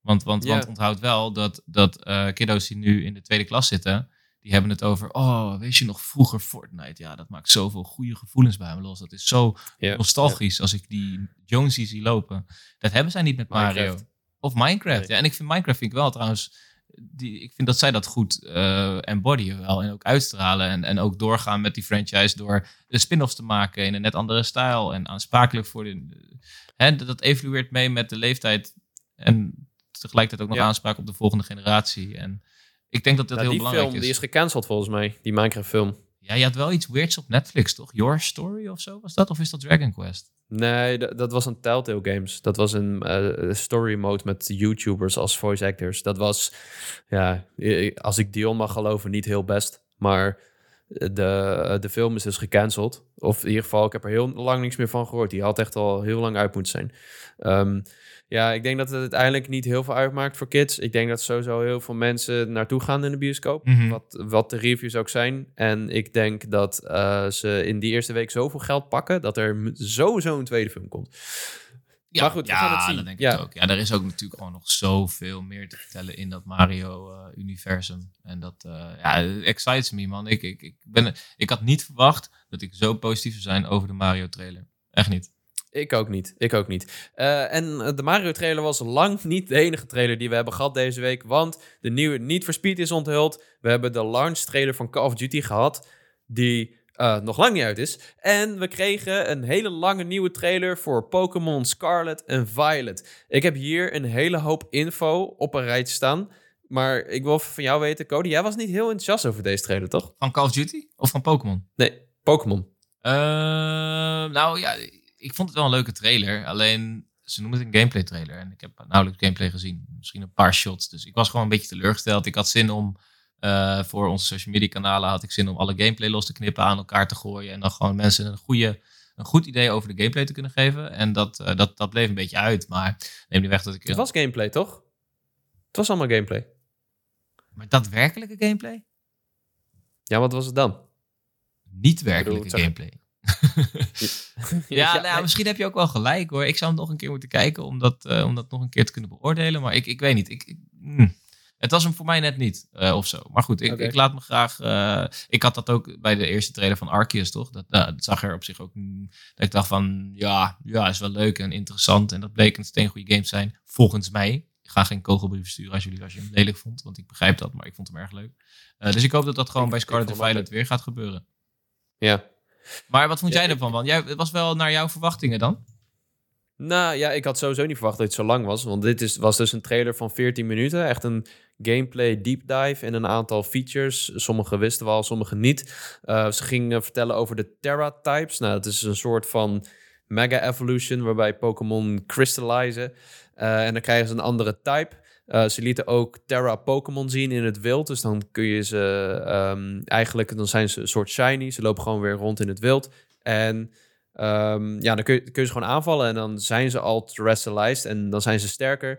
Want, want, want onthoud wel dat, dat eh, kiddo's die nu in de tweede klas zitten, die hebben het over, oh, weet je nog vroeger Fortnite? Ja, dat maakt zoveel goede gevoelens bij me los. Dat is zo nostalgisch als ik die Jonesy zie lopen. Dat hebben zij niet met Mario. Minecraft. Of Minecraft. Nee. Ja, en ik vind Minecraft vind ik wel trouwens. Die, ik vind dat zij dat goed eh embodyen wel. En ook uitstralen. En, en ook doorgaan met die franchise door de spin-offs te maken in een net andere stijl. En aansprakelijk voor de. Hè, dat evolueert mee met de leeftijd. En tegelijkertijd ook nog Ja. aanspraak op de volgende generatie. En ik denk dat dat Nou, heel die belangrijk film is. die is gecanceld volgens mij, die Minecraft film. Ja, je had wel iets weirds op Netflix, toch? Your Story of zo was dat? Of is dat Dragon Quest? Nee, dat was een Telltale Games. Dat was een eh, story mode met YouTubers als voice actors. Dat was, ja, als ik Dion mag geloven, niet heel best. Maar de, de film is dus gecanceld. Of in ieder geval, ik heb er heel lang niks meer van gehoord. Die had echt al heel lang uit moeten zijn. Ehm, ja, ik denk dat het uiteindelijk niet heel veel uitmaakt voor kids. Ik denk dat sowieso heel veel mensen naartoe gaan in de bioscoop. Mhm. Wat, wat de reviews ook zijn. En ik denk dat eh, ze in die eerste week zoveel geld pakken... dat er sowieso een tweede film komt. Ja, Maar goed, we ja, gaan het zien. dat denk Ja. ik ook. Ja, er is ook natuurlijk gewoon nog zoveel meer te vertellen in dat Mario-universum. en dat eh, ja, it excites me, man. Ik, ik, ik, ben, ik had niet verwacht dat ik zo positief zou zijn over de Mario-trailer. Echt niet. Ik ook niet. Ik ook niet. Uh, en de Mario trailer was lang niet de enige trailer die we hebben gehad deze week. Want de nieuwe Need for Speed is onthuld. We hebben de launch trailer van Call of Duty gehad. Die uh, nog lang niet uit is. En we kregen een hele lange nieuwe trailer voor Pokémon Scarlet en Violet. Ik heb hier een hele hoop info op een rijtje staan. Maar ik wil van jou weten, Cody, jij was niet heel enthousiast over deze trailer, toch? Van Call of Duty of van Pokémon? Nee, Pokémon. Uh, nou ja, ik vond het wel een leuke trailer. Alleen, ze noemen het een gameplay trailer. En ik heb nauwelijks gameplay gezien. Misschien een paar shots. Dus ik was gewoon een beetje teleurgesteld. Ik had zin om uh, voor onze social media kanalen had ik zin om alle gameplay los te knippen, aan elkaar te gooien. En dan gewoon mensen een, goede, een goed idee over de gameplay te kunnen geven. En dat, uh, dat, dat bleef een beetje uit. Maar neem niet weg dat ik. Het was gameplay, toch? Het was allemaal gameplay. Maar daadwerkelijke gameplay? Ja, wat was het dan? Niet werkelijke gameplay. ja, nou ja, misschien heb je ook wel gelijk hoor. Ik zou hem nog een keer moeten kijken om dat, uh, om dat nog een keer te kunnen beoordelen. Maar ik, ik weet niet. Ik, ik mm. Het was hem voor mij net niet, uh, of zo. Maar goed, ik, okay. ik laat me graag... Uh, ik had dat ook bij de eerste trailer van Arceus, toch? Dat, uh, dat zag er op zich ook... Mm, dat ik dacht van, ja, ja, is wel leuk en interessant. En dat bleek een steengoede game te zijn, volgens mij. Ik ga geen kogelbrief sturen als jullie als je hem lelijk vond. Want ik begrijp dat, maar ik vond hem erg leuk. dus ik hoop dat dat gewoon ik, bij Scarlet Violet weer gaat gebeuren. Ja. Maar wat vond jij ervan? Want jij, het was wel naar jouw verwachtingen dan? Nou ja, ik had sowieso niet verwacht dat het zo lang was. Want dit is, was dus een trailer van 14 minuten. Echt een gameplay deep dive en een aantal features. Sommige wisten we al, sommige niet. Uh, ze gingen vertellen over de Terra types. Nou, dat is een soort van mega evolution waarbij Pokémon crystallizen. Uh, en dan krijgen ze een andere type. Uh, ze lieten ook Terra Pokémon zien in het wild. Dus dan kun je ze um, eigenlijk, dan zijn ze een soort shiny. Ze lopen gewoon weer rond in het wild. En um, ja, dan kun je, kun je ze gewoon aanvallen. En dan zijn ze al terrestrialized en dan zijn ze sterker.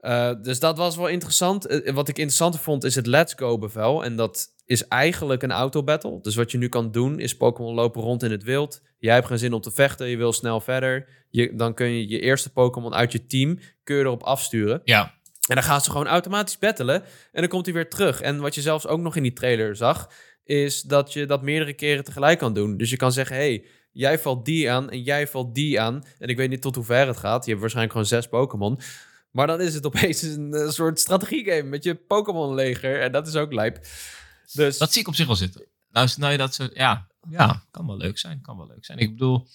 Uh, dus dat was wel interessant. Uh, wat ik interessanter vond is het Let's Go bevel. En dat is eigenlijk een auto-battle. Dus wat je nu kan doen is Pokémon lopen rond in het wild. Jij hebt geen zin om te vechten, je wil snel verder. Je, dan kun je je eerste Pokémon uit je team kun je erop afsturen. Ja. En dan gaat ze gewoon automatisch battelen. En dan komt hij weer terug. En wat je zelfs ook nog in die trailer zag, is dat je dat meerdere keren tegelijk kan doen. Dus je kan zeggen, hey, jij valt die aan en jij valt die aan. En ik weet niet tot hoe ver het gaat. Je hebt waarschijnlijk gewoon zes Pokémon. Maar dan is het opeens een, een soort strategiegame met je Pokémon-leger. En dat is ook lijp. Dus... Dat zie ik op zich wel zitten. Nou, nou dat zo... Ja, ja, kan wel leuk zijn. Kan wel leuk zijn. Ik bedoel,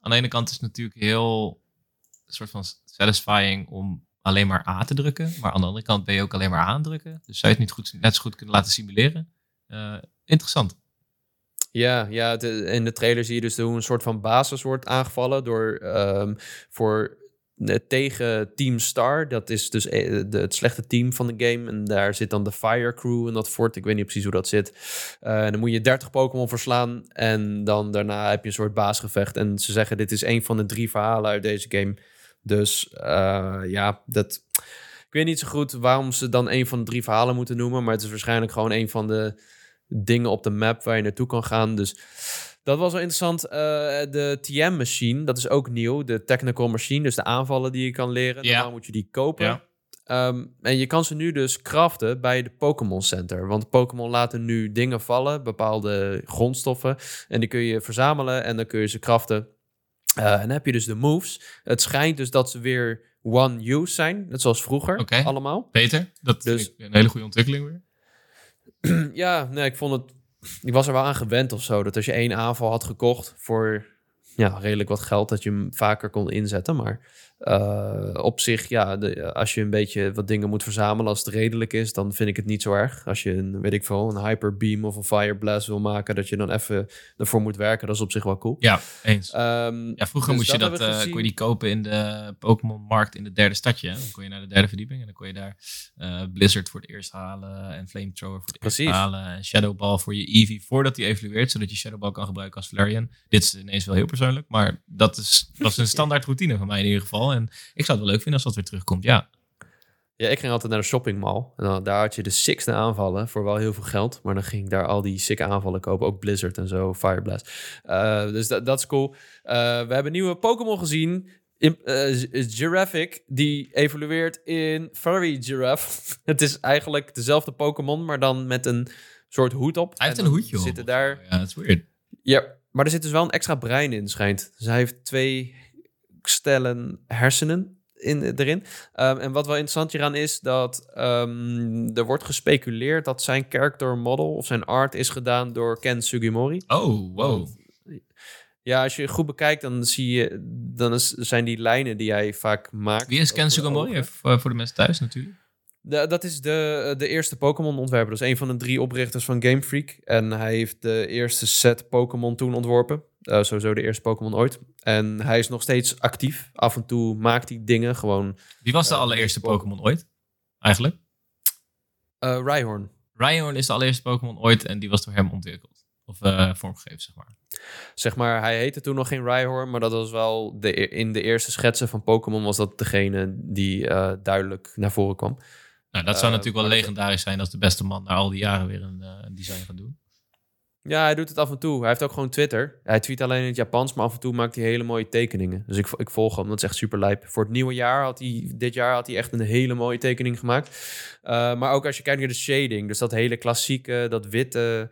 aan de ene kant is het natuurlijk heel... Een soort van satisfying om alleen maar A te drukken. Maar aan de andere kant ben je ook alleen maar aandrukken. Dus zou je het niet goed, net zo goed kunnen laten simuleren. Uh, interessant. Ja, ja de, in de trailer zie je dus hoe een soort van basis wordt aangevallen door um, voor tegen Team Star. Dat is dus de, het slechte team van de game. En daar zit dan de Fire Crew in dat fort. Ik weet niet precies hoe dat zit. En dan moet je 30 Pokémon verslaan. En dan daarna heb je een soort baasgevecht. En ze zeggen dit is een van de drie verhalen uit deze game. Dus ja, dat... Ik weet niet zo goed waarom ze dan een van de drie verhalen moeten noemen. Maar het is waarschijnlijk gewoon een van de dingen op de map waar je naartoe kan gaan. Dus dat was wel interessant. Uh, de TM-machine, dat is ook nieuw. De technical machine, dus de aanvallen die je kan leren. Ja. Normaal moet je die kopen. Ja. Um, en je kan ze nu dus craften bij de Pokémon Center. Want Pokémon laten nu dingen vallen, bepaalde grondstoffen. En die kun je verzamelen en dan kun je ze craften. Uh, en dan heb je dus de moves. Het schijnt dus dat ze weer one-use zijn. Net zoals vroeger okay. allemaal. Beter. Dat dus, is een hele goede ontwikkeling weer. ja, nee, ik vond het. Ik was er wel aan gewend of zo. Dat als je één aanval had gekocht voor ja, redelijk wat geld, dat je hem vaker kon inzetten. Maar uh, op zich, ja, de, als je een beetje wat dingen moet verzamelen, als het redelijk is, dan vind ik het niet zo erg. Als je een, weet ik veel, een hyper beam of een fire blast wil maken, dat je dan even ervoor moet werken, dat is op zich wel cool. Ja, eens. Um, ja, vroeger dus moest je dat, uh, kon je die kopen in de Pokémon-markt in de derde stadje. Hè? Dan kon je naar de derde verdieping en dan kon je daar uh, Blizzard voor het eerst halen en Flamethrower voor het Precies. eerst halen en Shadow Ball voor je Eevee voordat die evolueert, zodat je Shadow Ball kan gebruiken als Flareon. Dit is ineens wel heel persoonlijk, maar dat is, dat is een standaard routine van mij in ieder geval. En ik zou het wel leuk vinden als dat weer terugkomt, ja. Ja, ik ging altijd naar de shoppingmall. En dan, daar had je de sickste aanvallen voor wel heel veel geld. Maar dan ging ik daar al die sick aanvallen kopen. Ook Blizzard en zo, Fireblast. Uh, dus dat, dat is cool. Uh, we hebben nieuwe Pokémon gezien. In, uh, Giraffic, die evolueert in Furry Giraffe. het is eigenlijk dezelfde Pokémon, maar dan met een soort hoed op. Hij heeft een hoedje zitten daar. Ja, dat is weird. Ja, maar er zit dus wel een extra brein in, schijnt. Dus hij heeft twee stellen hersenen in, erin. Um, en wat wel interessant hieraan is, dat um, er wordt gespeculeerd dat zijn character model of zijn art is gedaan door Ken Sugimori. Oh, wow. Ja, als je goed bekijkt, dan zie je, dan is, zijn die lijnen die hij vaak maakt. Wie is Ken Sugimori? Voor, voor de mensen thuis natuurlijk. De, dat is de, de eerste Pokémon-ontwerper. Dat is een van de drie oprichters van Game Freak. En hij heeft de eerste set Pokémon toen ontworpen. Uh, sowieso de eerste Pokémon ooit. En hij is nog steeds actief. Af en toe maakt hij dingen gewoon. Wie was de uh, allereerste Pokémon ooit? Eigenlijk? Uh, Rhyhorn. Rhyhorn is de allereerste Pokémon ooit en die was door hem ontwikkeld. Of vormgegeven, zeg maar. Zeg maar, hij heette toen nog geen Rhyhorn, maar dat was wel de, in de eerste schetsen van Pokémon was dat degene die duidelijk naar voren kwam. Nou, dat zou natuurlijk wel legendarisch zijn als de beste man na al die jaren weer een, een design gaat doen. Ja, hij doet het af en toe. Hij heeft ook gewoon Twitter. Hij tweet alleen in het Japans, maar af en toe maakt hij hele mooie tekeningen. Dus ik, ik volg hem. Dat is echt super lijp. Voor het nieuwe jaar had hij, dit jaar had hij echt een hele mooie tekening gemaakt. Uh, maar ook als je kijkt naar de shading, dus dat hele klassieke, dat witte,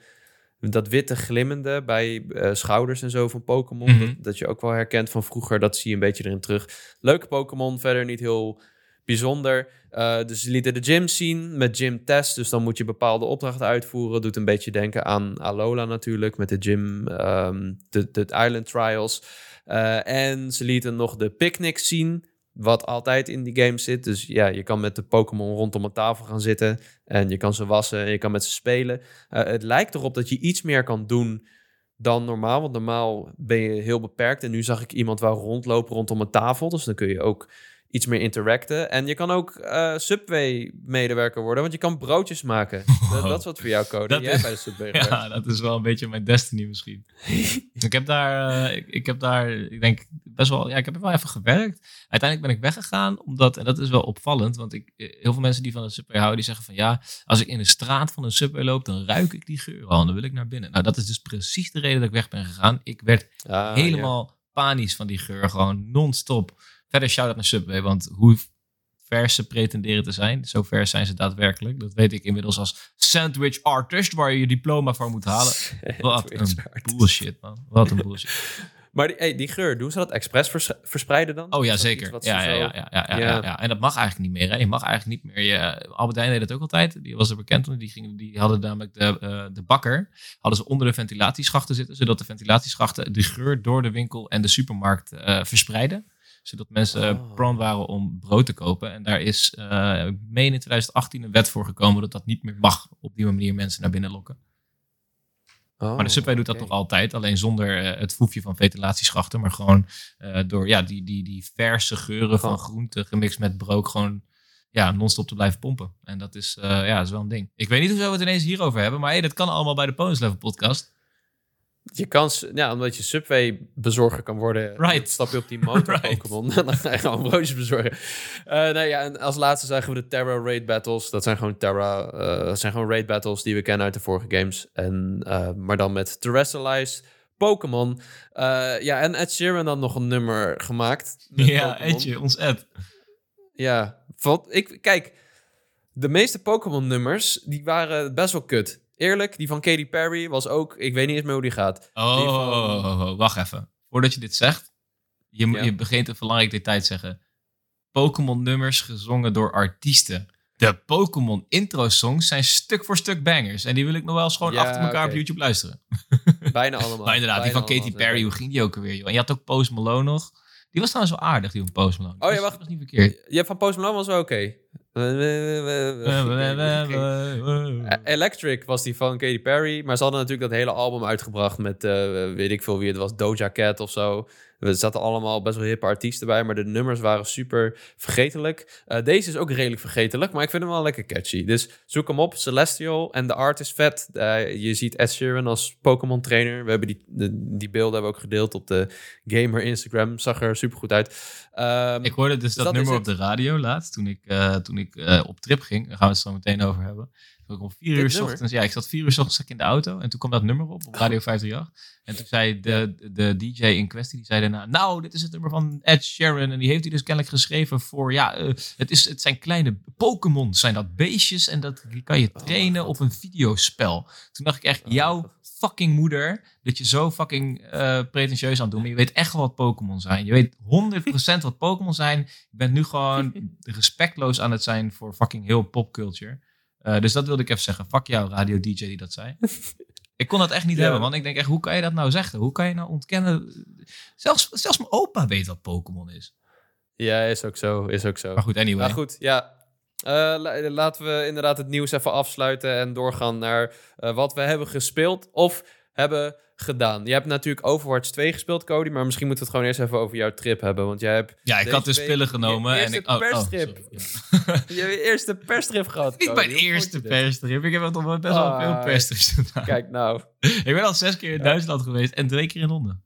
dat witte glimmende bij uh, schouders en zo van Pokémon. Mm -hmm. dat, dat, je ook wel herkent van vroeger, dat zie je een beetje erin terug. Leuke Pokémon, verder niet heel bijzonder. Uh, dus ze lieten de gym zien met gym test. Dus dan moet je bepaalde opdrachten uitvoeren. Doet een beetje denken aan Alola natuurlijk. Met de gym, um, de, Island Trials. Uh, en ze lieten nog de picnic zien. Wat altijd in die game zit. Dus ja, je kan met de Pokémon rondom een tafel gaan zitten. En je kan ze wassen en je kan met ze spelen. Uh, het lijkt erop dat je iets meer kan doen dan normaal. Want normaal ben je heel beperkt. En nu zag ik iemand wel rondlopen rondom een tafel. Dus dan kun je ook iets meer interacten. En je kan ook uh, Subway-medewerker worden, want je kan broodjes maken. Dat, dat is wat voor jou, Code. Dat Jij is, bij de Subway Ja, dat is wel een beetje mijn destiny misschien. ik heb daar, uh, ik, ik, heb daar, ik denk best wel, ja, ik heb er wel even gewerkt. Uiteindelijk ben ik weggegaan, omdat, en dat is wel opvallend, want ik, eh, heel veel mensen die van de Subway houden, die zeggen van ja, als ik in de straat van een Subway loop, dan ruik ik die geur al en dan wil ik naar binnen. Nou, dat is dus precies de reden dat ik weg ben gegaan. Ik werd Ah, helemaal ja. panisch van die geur, gewoon non-stop. Verder shout-out naar Subway, want hoe vers ze pretenderen te zijn, zo vers zijn ze daadwerkelijk. Dat weet ik inmiddels als sandwich artist, waar je je diploma voor moet halen. Wat een bullshit, man. Wat een bullshit. Maar die, hey, die geur, doen ze dat expres vers verspreiden dan? Oh ja, dat zeker. Ja, ja, zo- ja, ja, ja, ja, Ja. En dat mag eigenlijk niet meer. Hè. Je mag eigenlijk niet meer. Je, Albert Heijn deed het ook altijd. Die was er bekend om. Die, gingen, die hadden namelijk de, eh, de bakker. Hadden ze onder de ventilatieschachten zitten. Zodat de ventilatieschachten de geur door de winkel en de supermarkt eh, verspreiden. Zodat mensen Oh. oh. prone waren om brood te kopen. En daar is, eh ik meen in 2018, een wet voor gekomen dat dat niet meer mag. Op die manier mensen naar binnen lokken. Oh, Maar de Subway doet dat nog altijd. Alleen zonder eh, het foefje van ventilatieschachten. Maar gewoon eh, door ja, die, die, die verse geuren van groenten gemixt met brood. Gewoon ja, non-stop te blijven pompen. En dat is, eh, ja, dat is wel een ding. Ik weet niet hoezo we het ineens hierover hebben. Maar hey, dat kan allemaal bij de Bonus Level podcast. Je kan, ja, omdat je Subway bezorger kan worden, Right. stap je op die motor Right. Pokémon. dan ga je gewoon broodjes bezorgen. Eh nou ja, en als laatste zeggen we de Terra Raid Battles. Dat zijn gewoon Terra, eh, dat zijn gewoon raid battles die we kennen uit de vorige games. En, eh, maar dan met Terrestrialized Pokémon. Eh, ja, en Ed Sheeran dan nog een nummer gemaakt. Ja, Pokémon. Edje, ons Ed. Ja, wat, ik, kijk, de meeste Pokémon-nummers, die waren best wel kut. Eerlijk, die van Katy Perry was ook, ik weet niet eens meer hoe die gaat. Oh, Die van- oh, oh, oh, wacht even. Voordat je dit zegt. Je, Ja. je begint een belangrijk detail te zeggen. Pokémon nummers gezongen door artiesten. De Pokémon intro songs zijn stuk voor stuk bangers. En die wil ik nog wel eens gewoon Ja, achter elkaar op YouTube luisteren. Bijna allemaal. Maar inderdaad, die van Katy. Perry, hoe ging die ook alweer? Joh? En je had ook Post Malone nog. Die was trouwens wel aardig, die van Post Malone. Oh ja, was- wacht. Was niet verkeerd. Je hebt van Post Malone was wel oké. Electric was die van Katy Perry. Maar ze hadden natuurlijk dat hele album uitgebracht met, eh, weet ik veel wie het was, Doja Cat of zo. Er zaten allemaal best wel hippe artiesten bij, maar de nummers waren super vergetelijk. Eh, deze is ook redelijk vergetelijk, maar ik vind hem wel lekker catchy. Dus zoek hem op, Celestial. En de art is vet. Eh, je ziet Ed Sheeran als Pokémon trainer. We hebben die, de- die beelden hebben we ook gedeeld op de Gamer Instagram. Zag er super goed uit. Ehm, Ik hoorde dus dat, dat is nummer op de radio laatst, toen ik, eh, toen ik op trip ging. Daar gaan we het zo meteen over hebben. Ik om vier Dit uur 's ochtends. Ja, ik zat vier uur 's ochtends in de auto. En toen kwam dat nummer op, op Radio 538. En toen zei de, de DJ in kwestie, die zei daarna... Nou, dit is het nummer van Ed Sheeran. En die heeft hij dus kennelijk geschreven voor... Ja, eh, het, is, het zijn kleine Pokémon. Zijn dat beestjes? En dat die kan je Oh, trainen op een videospel. Toen dacht ik echt, Oh, jouw fucking moeder... Dat je zo fucking eh, pretentieus aan het doen. Maar je weet echt wel wat Pokémon zijn. Je weet 100% wat Pokémon zijn. Je bent nu gewoon respectloos aan het zijn voor fucking heel popculture. Eh, dus dat wilde ik even zeggen. Fuck jou, radio DJ die dat zei. ik kon dat echt niet Ja. hebben, want ik denk echt, hoe kan je dat nou zeggen? Hoe kan je nou ontkennen? Zelfs, zelfs mijn opa weet wat Pokémon is. Ja, is ook zo. Is ook zo. Maar goed, anyway. Maar goed, ja. Eh, la- laten we inderdaad het nieuws even afsluiten en doorgaan naar eh, wat we hebben gespeeld of hebben gedaan. Je hebt natuurlijk Overwatch 2 gespeeld, Cody, maar misschien moeten we het gewoon eerst even over jouw trip hebben. Want jij hebt ja, ik had dus pillen genomen. je en ik, oh, oh, perstrip. ja. je hebt je eerste perstrip gehad. Niet mijn eerste perstrip. Ik heb toch wel best wel Ah, veel perstrips gedaan. Kijk nou, Ik ben al zes keer in Ja. Duitsland geweest en twee keer in Londen.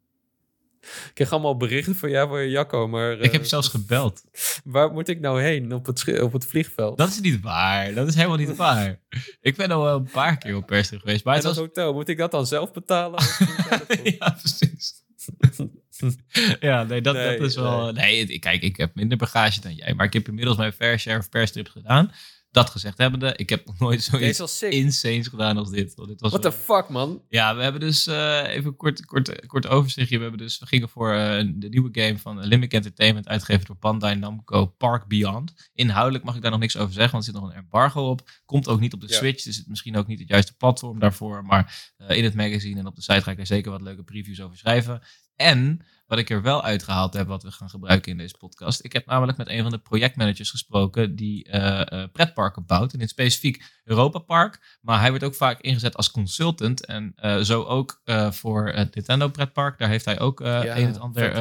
Ik kreeg allemaal berichten van jou voor je Jacco, maar ik heb eh, zelfs gebeld. waar moet ik nou heen op het, op het vliegveld? Dat is niet waar. Dat is helemaal niet waar. Ik ben al wel een paar keer op perstrip geweest. Maar en het was... hotel, moet ik dat dan zelf betalen? Ja, precies. ja, nee, dat, Nee, dat is wel... Nee, kijk, ik heb minder bagage dan jij. Maar ik heb inmiddels mijn fair share of perstrips gedaan. Dat gezegd hebbende, ik heb nog nooit zoiets insanes gedaan als dit. Want dit was What the fuck, man? Ja, we hebben dus eh, even een kort, kort, kort overzichtje. We, hebben dus, we gingen voor eh, de nieuwe game van Limbic Entertainment, uitgegeven door Bandai Namco, Park Beyond. Inhoudelijk mag ik daar nog niks over zeggen, want er zit nog een embargo op. Komt ook niet op de Ja. Switch, dus het is misschien ook niet het juiste platform daarvoor. Maar eh, in het magazine en op de site ga ik er zeker wat leuke previews over schrijven. En wat ik er wel uitgehaald heb, wat we gaan gebruiken in deze podcast. Ik heb namelijk met een van de projectmanagers gesproken die eh, eh, pretparken bouwt. En in specifiek Europa Park. Maar hij wordt ook vaak ingezet als consultant. En eh, zo ook voor het Nintendo pretpark. Daar heeft hij ook Ja, een en het ander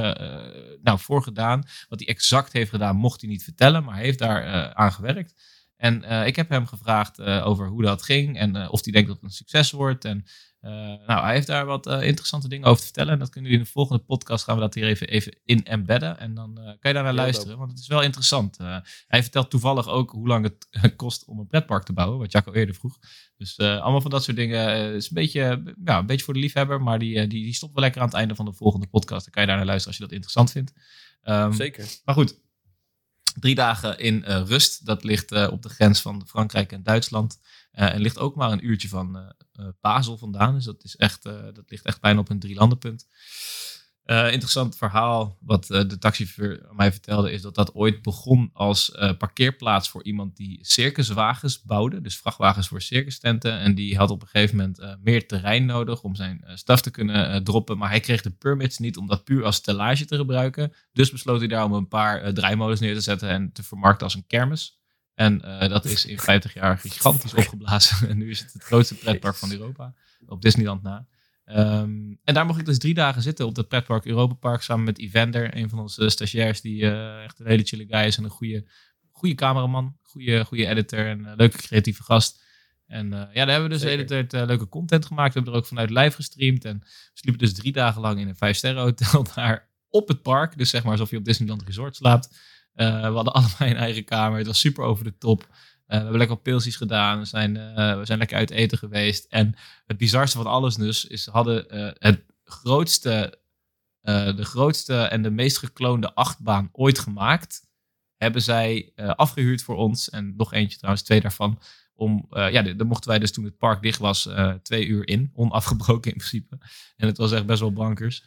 nou, voor gedaan. Wat hij exact heeft gedaan, mocht hij niet vertellen. Maar hij heeft daar aan gewerkt. En ik heb hem gevraagd over hoe dat ging. En of hij denkt dat het een succes wordt. En nou, hij heeft daar wat eh, interessante dingen over te vertellen. En dat kunnen jullie in de volgende podcast gaan we dat hier even, even in embedden. En dan eh, kan je daar naar luisteren. Want het is wel interessant. Eh, hij vertelt toevallig ook hoe lang het eh, kost om een pretpark te bouwen. Wat Jacco eerder vroeg. Dus eh, allemaal van dat soort dingen. eh, is een beetje, ja, een beetje voor de liefhebber. Maar die, eh, die, die stopt wel lekker aan het einde van de volgende podcast. Dan kan je daar naar luisteren als je dat interessant vindt. Ehm, Zeker. maar goed, drie dagen in eh, rust. Dat ligt eh, op de grens van Frankrijk en Duitsland. Eh, en ligt ook maar een uurtje van eh eh, Basel vandaan. Dus dat, is echt, dat ligt echt bijna op een drielandenpunt. Eh interessant verhaal wat eh, de taxichauffeur mij vertelde... is dat dat ooit begon als parkeerplaats voor iemand die circuswagens bouwde. Dus vrachtwagens voor circustenten. En die had op een gegeven moment meer terrein nodig om zijn staf te kunnen droppen. Maar hij kreeg de permits niet om dat puur als stellage te gebruiken. Dus besloot hij daar om een paar draaimolens neer te zetten en te vermarkten als een kermis. En eh, dat is in 50 jaar gigantisch opgeblazen. En nu is het het grootste pretpark van Europa. Op Disneyland na. Ehm, en daar mocht ik dus drie dagen zitten op het pretpark Europa Park. Samen met Evander, een van onze stagiairs. Die eh, echt een hele chille guy is. En een goede, goede cameraman. Goede, goede editor. En een leuke creatieve gast. En eh, ja, daar hebben we dus de hele Zeker. tijd leuke content gemaakt. We hebben er ook vanuit live gestreamd. En we sliepen dus drie dagen lang in een vijf-sterren hotel daar op het park. Dus zeg maar alsof je op Disneyland Resort slaapt. Eh, we hadden allebei een eigen kamer. Het was super over de top. Eh, we hebben lekker wat pilsjes gedaan. We zijn, eh, we zijn lekker uit eten geweest. En het bizarste van alles dus, is hadden het grootste, de grootste en de meest gekloonde achtbaan ooit gemaakt. Hebben zij eh, afgehuurd voor ons. En nog eentje trouwens, twee daarvan. Om, ja, daar mochten wij dus toen het park dicht was, twee uur in. Onafgebroken in principe. En het was echt best wel bankers.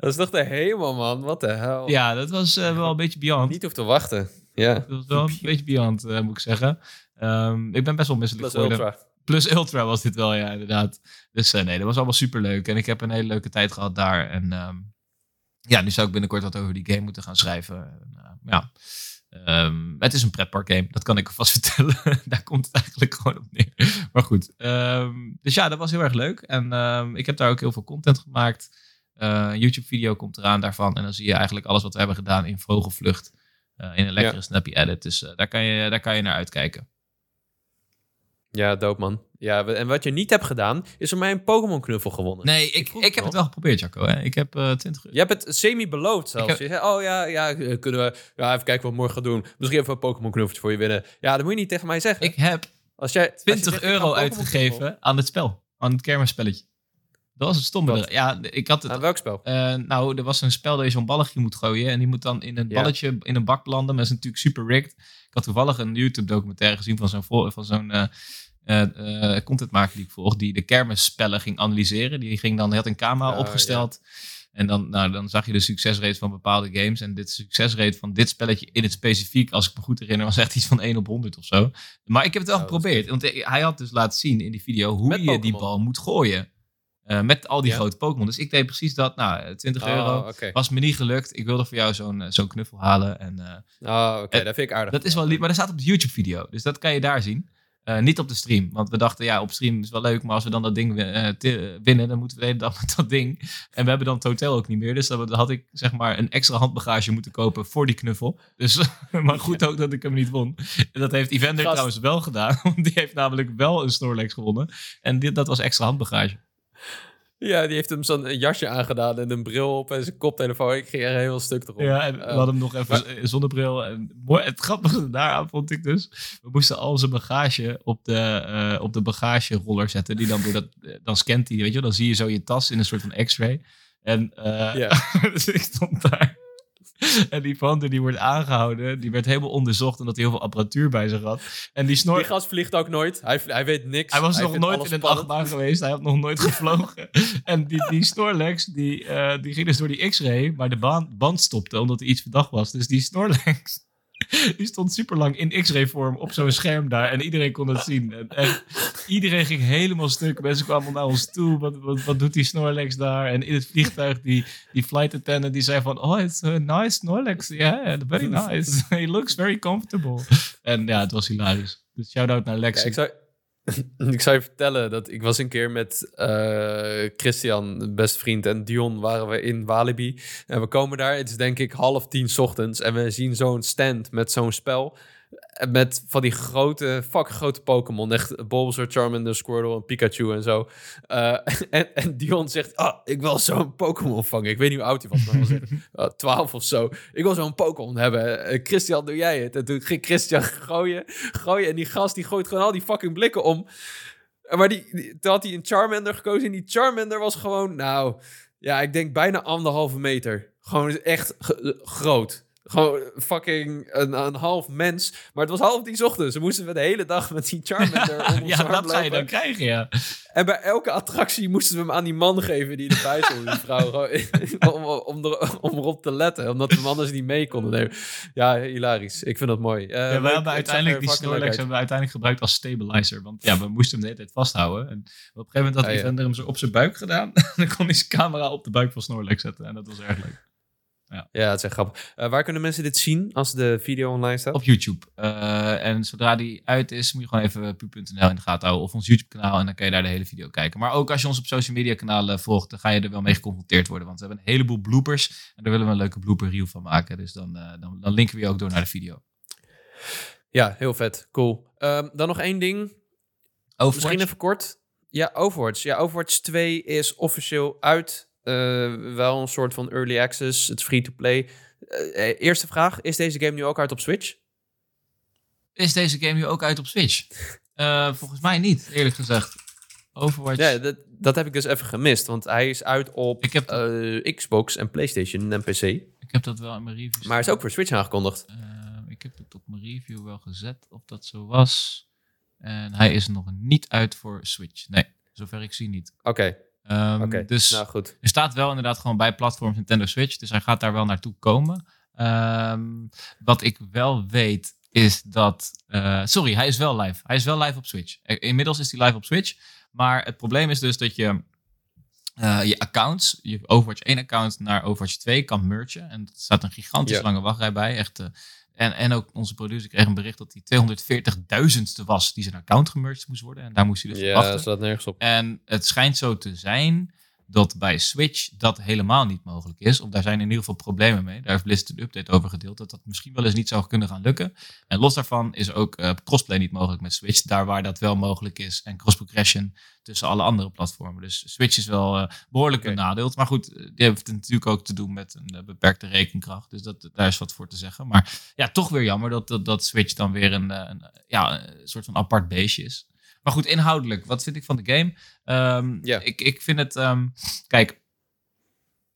Dat is toch de hemel, man? Wat de hel? Ja, dat was eh, wel een beetje beyond. Niet hoeft te wachten. Ja. Dat was wel een beetje beyond, eh, moet ik zeggen. Ehm, ik ben best wel misselijk Plus geworden. ultra. Plus Ultra was dit wel, ja, inderdaad. Dus eh, nee, dat was allemaal super leuk. En ik heb een hele leuke tijd gehad daar. En ehm, ja, nu zou ik binnenkort wat over die game moeten gaan schrijven. En, eh, ja. Ehm, het is een pretpark game, dat kan ik alvast vertellen. daar komt het eigenlijk gewoon op neer. Maar goed. ehm, dus ja, dat was heel erg leuk. En ehm, ik heb daar ook heel veel content gemaakt. Eh, een YouTube-video komt eraan daarvan. En dan zie je eigenlijk alles wat we hebben gedaan in vogelvlucht. eh, in een lekkere Ja. snappy edit. Dus eh, daar, kan je, daar kan je naar uitkijken. Ja, dope, man. Ja, en wat je niet hebt gedaan, is voor mij een Pokémon knuffel gewonnen. Nee, ik, ik heb nog. het wel geprobeerd, Jacco. Hè? Ik heb eh 20 euro. Je hebt het semi-beloofd zelfs. Ik heb- Je zei, oh ja, ja, kunnen we ja, even kijken wat we morgen gaan doen. Misschien even een Pokémon knuffeltje voor je winnen. Ja, dat moet je niet tegen mij zeggen. Ik heb Als jij, als je 20 zegt, ik ga euro uitgegeven aan het spel. Aan het kermisspelletje. Dat was het stomme. Wat? er- Ja, ik had het... Aan welk spel? eh, nou, er was een spel dat je zo'n balletje moet gooien. En die moet dan in een Ja. balletje in een bak landen. Maar dat is natuurlijk super rigged. Ik had toevallig een YouTube-documentaire gezien van zo'n van zo'n eh eh, contentmaker die ik volg. Die de kermisspellen ging analyseren. Die ging dan, hij had een camera Oh, opgesteld. En dan, nou, dan zag je de succesrate van bepaalde games. En dit succesrate van dit spelletje in het specifiek, als ik me goed herinner, was echt iets van 1 op 100 of zo. Maar ik heb het wel Oh, geprobeerd. Want hij had dus laten zien in die video hoe Met je die bal moet gooien. Eh, met al die Ja. grote Pokémon. Dus ik deed precies dat. Nou, 20 Oh, euro. oké. Was me niet gelukt. Ik wilde voor jou zo'n eh, zo'n knuffel halen. En, eh, Oh, oké, Eh, dat vind ik aardig. dat is wel lief. Maar dat staat op de YouTube-video. Dus dat kan je daar zien. Eh, niet op de stream. Want we dachten, ja, op stream is wel leuk. Maar als we dan dat ding eh, winnen, dan moeten we de hele dag met dat ding. En we hebben dan het hotel ook niet meer. Dus dan had ik zeg maar een extra handbagage moeten kopen voor die knuffel. Dus, maar goed ook dat ik hem niet won. En dat heeft Evander Gast. trouwens wel gedaan. Want die heeft namelijk wel een Snorlax gewonnen. En dit, dat was extra handbagage. Ja, die heeft hem zo'n jasje aangedaan en een bril op en zijn koptelefoon. Ik ging er heel stuk erop. Ja, en we Eh, hadden hem nog even z- zonnebril. En mooi, het grappige daaraan vond ik dus. We moesten al zijn bagage op de, eh, op de bagageroller zetten. Die dan door dat. eh, Dan scant hij, weet je wel. Dan zie je zo je tas in een soort van x-ray. En eh, Ja. dus ik stond daar. En die Vander die wordt aangehouden. Die werd helemaal onderzocht omdat hij heel veel apparatuur bij zich had. En die snor. Die gast vliegt ook nooit. Hij, hij weet niks. Hij was nog nooit in een achtbaan geweest. Hij had nog nooit gevlogen. en die, die Snorlax, die, eh, die ging dus door die X-ray, maar de baan, band stopte omdat er iets verdacht was. Dus die Snorlax, die stond super lang in X-ray vorm op zo'n scherm daar. En iedereen kon het zien. En, en iedereen ging helemaal stuk. Mensen kwamen naar ons toe. Wat, wat, wat doet die Snorlax daar? En in het vliegtuig, die, die flight attendant, die zei van... Oh, it's a nice Snorlax. Yeah, very nice. He looks very comfortable. En ja, het was hilarisch. Dus shout-out naar Lex. Ja, ik, zou, ik zou je vertellen dat ik was een keer met eh, Christian, beste vriend, en Dion waren we in Walibi. En we komen daar, het is denk ik half tien ochtends. En we zien zo'n stand met zo'n spel. Met van die grote, fucking grote Pokémon. Echt Bulbasaur, Charmander, Squirtle en Pikachu en zo. Eh, en, en Dion zegt, ah, ik wil zo'n Pokémon vangen. Ik weet niet hoe oud hij was, maar was echt, eh, 12 of zo. Ik wil zo'n Pokémon hebben. Eh, Christian, doe jij het? En toen ging Christian gooien, gooien. En die gast die gooit gewoon al die fucking blikken om. Maar die, die- toen had hij een Charmander gekozen. En die Charmander was gewoon, nou, ja, ik denk bijna anderhalve meter. Gewoon echt groot. Gewoon fucking een, een half mens. Maar het was half tien 's ochtends. Ze moesten we de hele dag met die Charmander om ons ja, dat ga je dan krijgen, ja. En bij elke attractie moesten we hem aan die man geven die erbij stond. Die vrouw, om, om, er, om erop te letten. Omdat we hem anders niet mee konden nemen. Ja, hilarisch. Ik vind dat mooi. Eh, Ja, we hebben uiteindelijk die Snorlax hebben we uiteindelijk gebruikt als stabilizer. Want ja, we moesten hem de hele tijd vasthouden. En op een gegeven moment had Ah, ja. Hem zo op zijn buik gedaan. dan kon hij zijn camera op de buik van Snorlax zetten. En dat was erg leuk. Ja, het is echt grappig. Eh, waar kunnen mensen dit zien als de video online staat? Op YouTube. Eh, en zodra die uit is, moet je gewoon even pu.nl in de gaten houden. Of ons YouTube kanaal. En dan kan je daar de hele video kijken. Maar ook als je ons op social media kanalen volgt, dan ga je er wel mee geconfronteerd worden. Want we hebben een heleboel bloopers. En daar willen we een leuke blooper reel van maken. Dus dan, eh, dan, dan linken we je ook door naar de video. Ja, heel vet. Cool. Ehm, dan nog één ding. Misschien even kort. Ja, Overwatch. Ja, Overwatch 2 is officieel uit. Eh, wel een soort van early access. Het is free to play. Eh, eh, eerste vraag. Is deze game nu ook uit op Switch? Is deze game nu ook uit op Switch? Volgens mij niet, eerlijk gezegd. Overwatch. Ja, dat, dat heb ik dus even gemist. Want hij is uit op Ik heb- Xbox en PlayStation en PC. Ik heb dat wel in mijn review. Maar hij is ook voor Switch aangekondigd. Ik heb het op mijn review wel gezet of dat zo was. En hij is nog niet uit voor Switch. Nee, zover ik zie niet. Oké, Ehm. Dus Nou goed. er staat wel inderdaad gewoon bij platforms Nintendo Switch. Dus hij gaat daar wel naartoe komen. Ehm, wat ik wel weet is dat... eh, sorry, hij is wel live. Hij is wel live op Switch. Eh, Inmiddels is hij live op Switch. Maar het probleem is dus dat je eh, je accounts, je Overwatch 1 account naar Overwatch 2 kan mergen. En er staat een gigantisch Ja. lange wachtrij bij. Echt, en, en ook onze producer kreeg een bericht dat hij 240.000ste was die zijn account gemerged moest worden. En daar moest hij dus op Ja, wachten. er staat nergens op. En het schijnt zo te zijn dat bij Switch dat helemaal niet mogelijk is. Of daar zijn in ieder geval problemen mee. Daar heeft Blizzard een update over gedeeld. Dat dat misschien wel eens niet zou kunnen gaan lukken. En los daarvan is ook uh, crossplay niet mogelijk met Switch. Daar waar dat wel mogelijk is. En cross-progression tussen alle andere platformen. Dus Switch is wel uh, behoorlijk okay. benadeeld. Maar goed, die heeft het natuurlijk ook te doen met een uh, beperkte rekenkracht. Dus dat, daar is wat voor te zeggen. Maar ja, toch weer jammer dat, dat, dat Switch dan weer een, een, ja, een soort van apart beestje is. Maar goed, inhoudelijk, wat vind ik van de game? Um, ja. ik, ik vind het, um, kijk,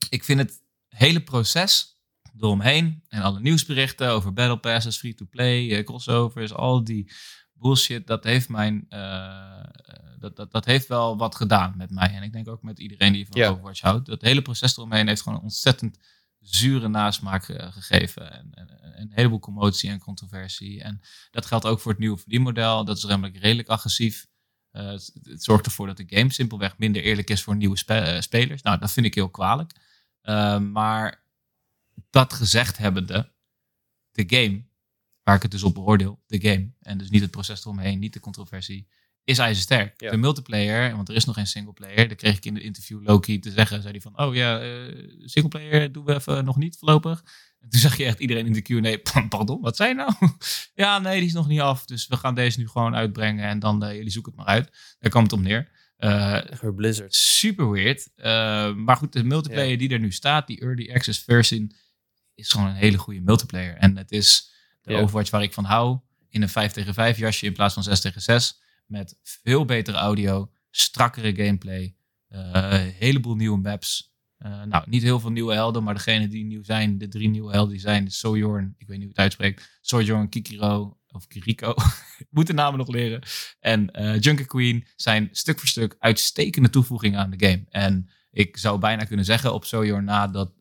ik vind het hele proces eromheen en alle nieuwsberichten over battle passes, free-to-play, uh, crossovers, al die bullshit, dat heeft mijn, uh, dat, dat, dat heeft wel wat gedaan met mij. En ik denk ook met iedereen die van. Overwatch houdt. Dat hele proces eromheen heeft gewoon een ontzettend zure nasmaak eh, gegeven. En, en, en een heleboel commotie en controversie. En dat geldt ook voor het nieuwe verdienmodel. Dat is namelijk redelijk agressief. Eh, het, zorgt ervoor dat de game simpelweg minder eerlijk is voor nieuwe eh, spelers. Nou, dat vind ik heel kwalijk. Maar dat gezegd hebbende, de game, waar ik het dus op beoordeel, de game, en dus niet het proces eromheen, niet de controversie, is ijzersterk. Ja. De multiplayer, want er is nog geen singleplayer, daar kreeg ik in het interview Loki te zeggen, zei hij van, oh ja, eh, singleplayer doen we even nog niet voorlopig. En toen zag je echt iedereen in de Q&A, pardon, wat zei je nou? ja, nee, die is nog niet af, dus we gaan deze nu gewoon uitbrengen en dan, eh, jullie zoeken het maar uit. Daar kwam het op neer. Weer Blizzard. super weird. Uh, maar goed, de multiplayer Ja. die er nu staat, die early access version, is gewoon een hele goede multiplayer. En het is de Ja. Overwatch waar ik van hou. In een 5 tegen 5 jasje in plaats van 6 tegen 6. Met veel betere audio, strakkere gameplay, eh heleboel nieuwe maps. Eh, nou, niet heel veel nieuwe helden, maar degene die nieuw zijn, de drie nieuwe helden die zijn, Sojourn, ik weet niet hoe het uitspreekt, Sojourn, Kikiro of Kiriko, ik moet de namen nog leren, en eh Junker Queen zijn stuk voor stuk uitstekende toevoegingen aan de game. En ik zou bijna kunnen zeggen op Sojourn na dat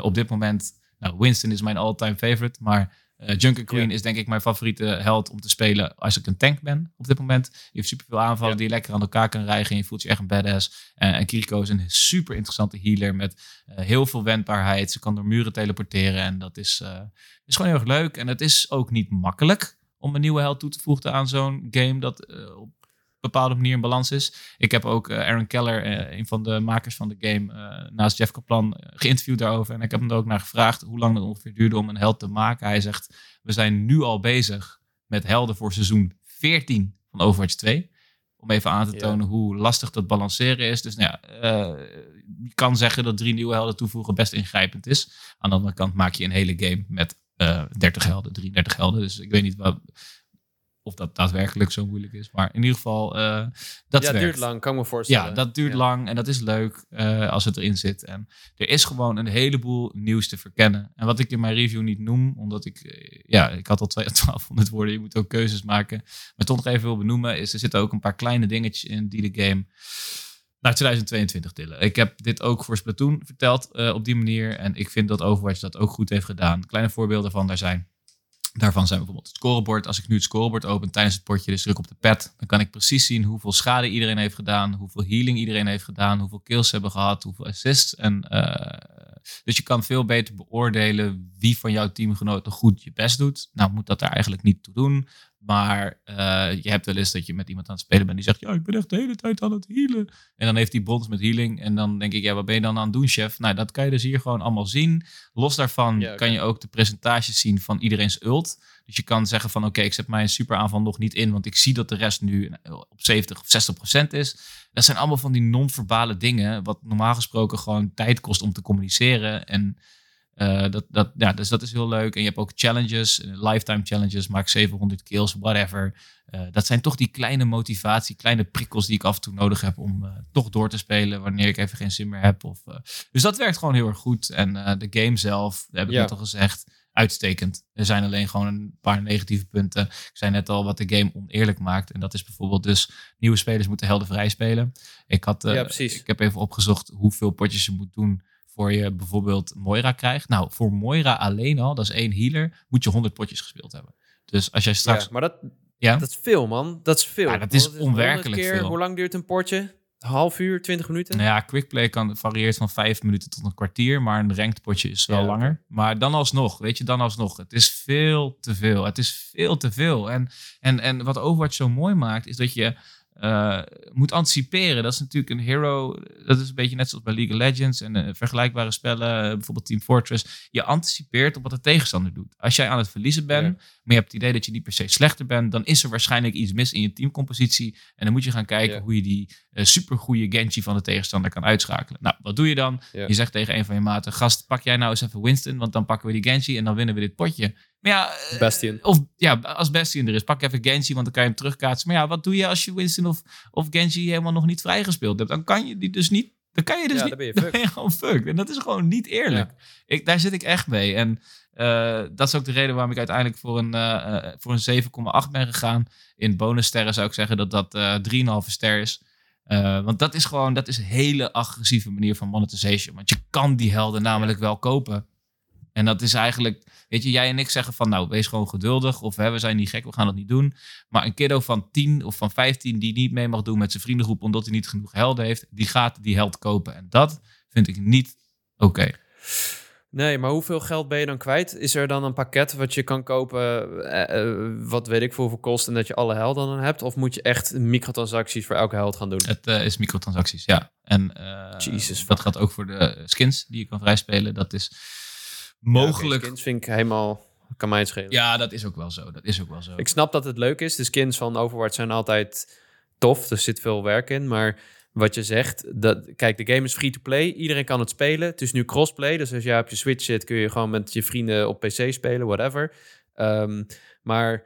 op dit moment, nou, Winston is mijn all-time favorite, maar eh Junker Queen Ja. is denk ik mijn favoriete held om te spelen als ik een tank ben op dit moment. Je heeft superveel aanvallen Ja. die je lekker aan elkaar kan rijgen en je voelt je echt een badass. Eh, en Kiriko is een super interessante healer met eh, heel veel wendbaarheid. Ze kan door muren teleporteren en dat is, is gewoon heel erg leuk. En het is ook niet makkelijk om een nieuwe held toe te voegen aan zo'n game dat op bepaalde manier in balans is. Ik heb ook eh, Aaron Keller, eh, een van de makers van de game, eh, naast Jeff Kaplan, geïnterviewd daarover. En ik heb hem er ook naar gevraagd hoe lang het ongeveer duurde om een held te maken. Hij zegt, we zijn nu al bezig met helden voor seizoen 14 van Overwatch 2. Om even aan te Ja. tonen hoe lastig dat balanceren is. Dus nou ja, je kan zeggen dat drie nieuwe helden toevoegen best ingrijpend is. Aan de andere kant maak je een hele game met eh 30 helden, 33 helden. Dus ik weet niet wat, of dat daadwerkelijk zo moeilijk is. Maar in ieder geval, eh, dat ja, duurt lang, kan ik me voorstellen. Ja, dat duurt Ja. lang en dat is leuk eh, als het erin zit. En er is gewoon een heleboel nieuws te verkennen. En wat ik in mijn review niet noem, omdat ik, eh, ja, ik had al twee- 1200 woorden, je moet ook keuzes maken. Maar toch nog even wil benoemen, is er zitten ook een paar kleine dingetjes in die de game naar 2022 tillen. Ik heb dit ook voor Splatoon verteld op die manier. En ik vind dat Overwatch dat ook goed heeft gedaan. Kleine voorbeelden van daar zijn. Daarvan zijn bijvoorbeeld het scorebord. Als ik nu het scorebord open tijdens het potje, dus druk op de pad, dan kan ik precies zien hoeveel schade iedereen heeft gedaan, hoeveel healing iedereen heeft gedaan, hoeveel kills hebben gehad, hoeveel assists. En, eh, dus je kan veel beter beoordelen wie van jouw teamgenoten goed je best doet. Nou moet dat daar eigenlijk niet toe doen. Maar eh, je hebt wel eens dat je met iemand aan het spelen bent die zegt, ja, ik ben echt de hele tijd aan het healen. En dan heeft hij bons met healing. En dan denk ik, ja, wat ben je dan aan het doen, chef? Nou, dat kan je dus hier gewoon allemaal zien. Los daarvan Ja, kan je ook de percentages zien van iedereen's ult. Dus je kan zeggen van, oké, ik zet mijn superaanval nog niet in, want ik zie dat de rest nu op 70 of 60 procent is. Dat zijn allemaal van die non-verbale dingen, wat normaal gesproken gewoon tijd kost om te communiceren. En eh, dat, dat, ja, dus dat is heel leuk. En je hebt ook challenges, eh, lifetime challenges, maak 700 kills, whatever. Eh, dat zijn toch die kleine motivatie, kleine prikkels die ik af en toe nodig heb om toch door te spelen wanneer ik even geen zin meer heb. Of, dus dat werkt gewoon heel erg goed. En de game zelf, dat heb ik Ja. net al gezegd, uitstekend. Er zijn alleen gewoon een paar negatieve punten. Ik zei net al wat de game oneerlijk maakt. En dat is bijvoorbeeld dus nieuwe spelers moeten heldenvrij spelen. Ik, had, Ja, ik heb even opgezocht hoeveel potjes je moet doen voor je bijvoorbeeld Moira krijgt. Nou, voor Moira alleen al, dat is één healer, moet je 100 potjes gespeeld hebben. Dus als jij straks... Ja, maar dat, Ja? dat is veel, man. Dat is veel. Ja, dat is onwerkelijk keer, veel. Hoe lang duurt een potje? Een half uur, twintig minuten? Nou ja, quickplay kan varieert van vijf minuten tot een kwartier, maar een ranked potje is wel Ja, langer. Maar dan alsnog, weet je, dan alsnog. Het is veel te veel. Het is veel te veel. En, en, en wat Overwatch zo mooi maakt, is dat je eh, moet anticiperen. Dat is natuurlijk een hero. Dat is een beetje net zoals bij League of Legends en eh, vergelijkbare spellen, eh, bijvoorbeeld Team Fortress. Je anticipeert op wat de tegenstander doet. Als jij aan het verliezen bent, Ja. maar je hebt het idee dat je niet per se slechter bent, dan is er waarschijnlijk iets mis in je teamcompositie. En dan moet je gaan kijken Ja. hoe je die supergoeie Genji van de tegenstander kan uitschakelen. Nou, wat doe je dan? Ja. Je zegt tegen een van je maten: Gast, pak jij nou eens even Winston, want dan pakken we die Genji en dan winnen we dit potje. Maar ja, eh, Bastion. Of ja, als Bastion er is, pak even Genji, want dan kan je hem terugkaatsen. Maar ja, wat doe je als je Winston of, of Genji helemaal nog niet vrijgespeeld hebt? Dan kan je die dus niet. Dan kan je dus Ja, niet. dan ben je dan fucked. ben je gewoon fucked. En dat is gewoon niet eerlijk. Ik, daar zit ik echt mee. En eh, dat is ook de reden waarom ik uiteindelijk voor een, eh, eh, voor een 7,8 ben gegaan. In bonussterren zou ik zeggen dat dat eh 3,5 ster is. Eh, want dat is gewoon, dat is een hele agressieve manier van monetization. Want je kan die helden namelijk wel kopen. En dat is eigenlijk, weet je, jij en ik zeggen van nou, wees gewoon geduldig. Of hè, we zijn niet gek, we gaan dat niet doen. Maar een kiddo van 10 of van 15 die niet mee mag doen met zijn vriendengroep omdat hij niet genoeg helden heeft, die gaat die held kopen. En dat vind ik niet oké. Nee, maar hoeveel geld ben je dan kwijt? Is er dan een pakket wat je kan kopen, eh, eh, wat weet ik voor hoeveel kost en dat je alle helden dan hebt? Of moet je echt microtransacties voor elke held gaan doen? Het eh, is microtransacties, ja. En Jesus, dat gaat ook voor de skins die je kan vrijspelen. Dat is mogelijk. Ja, vind ik helemaal, kan mij het schelen. Ja, dat is ook wel zo. Dat is ook wel zo. Ik snap dat het leuk is. De skins van Overwatch zijn altijd tof. Er zit veel werk in. Maar wat je zegt, dat, kijk, de game is free-to-play. Iedereen kan het spelen. Het is nu crossplay. Dus als jij op je Switch zit, kun je gewoon met je vrienden op PC spelen, whatever. Ehm, maar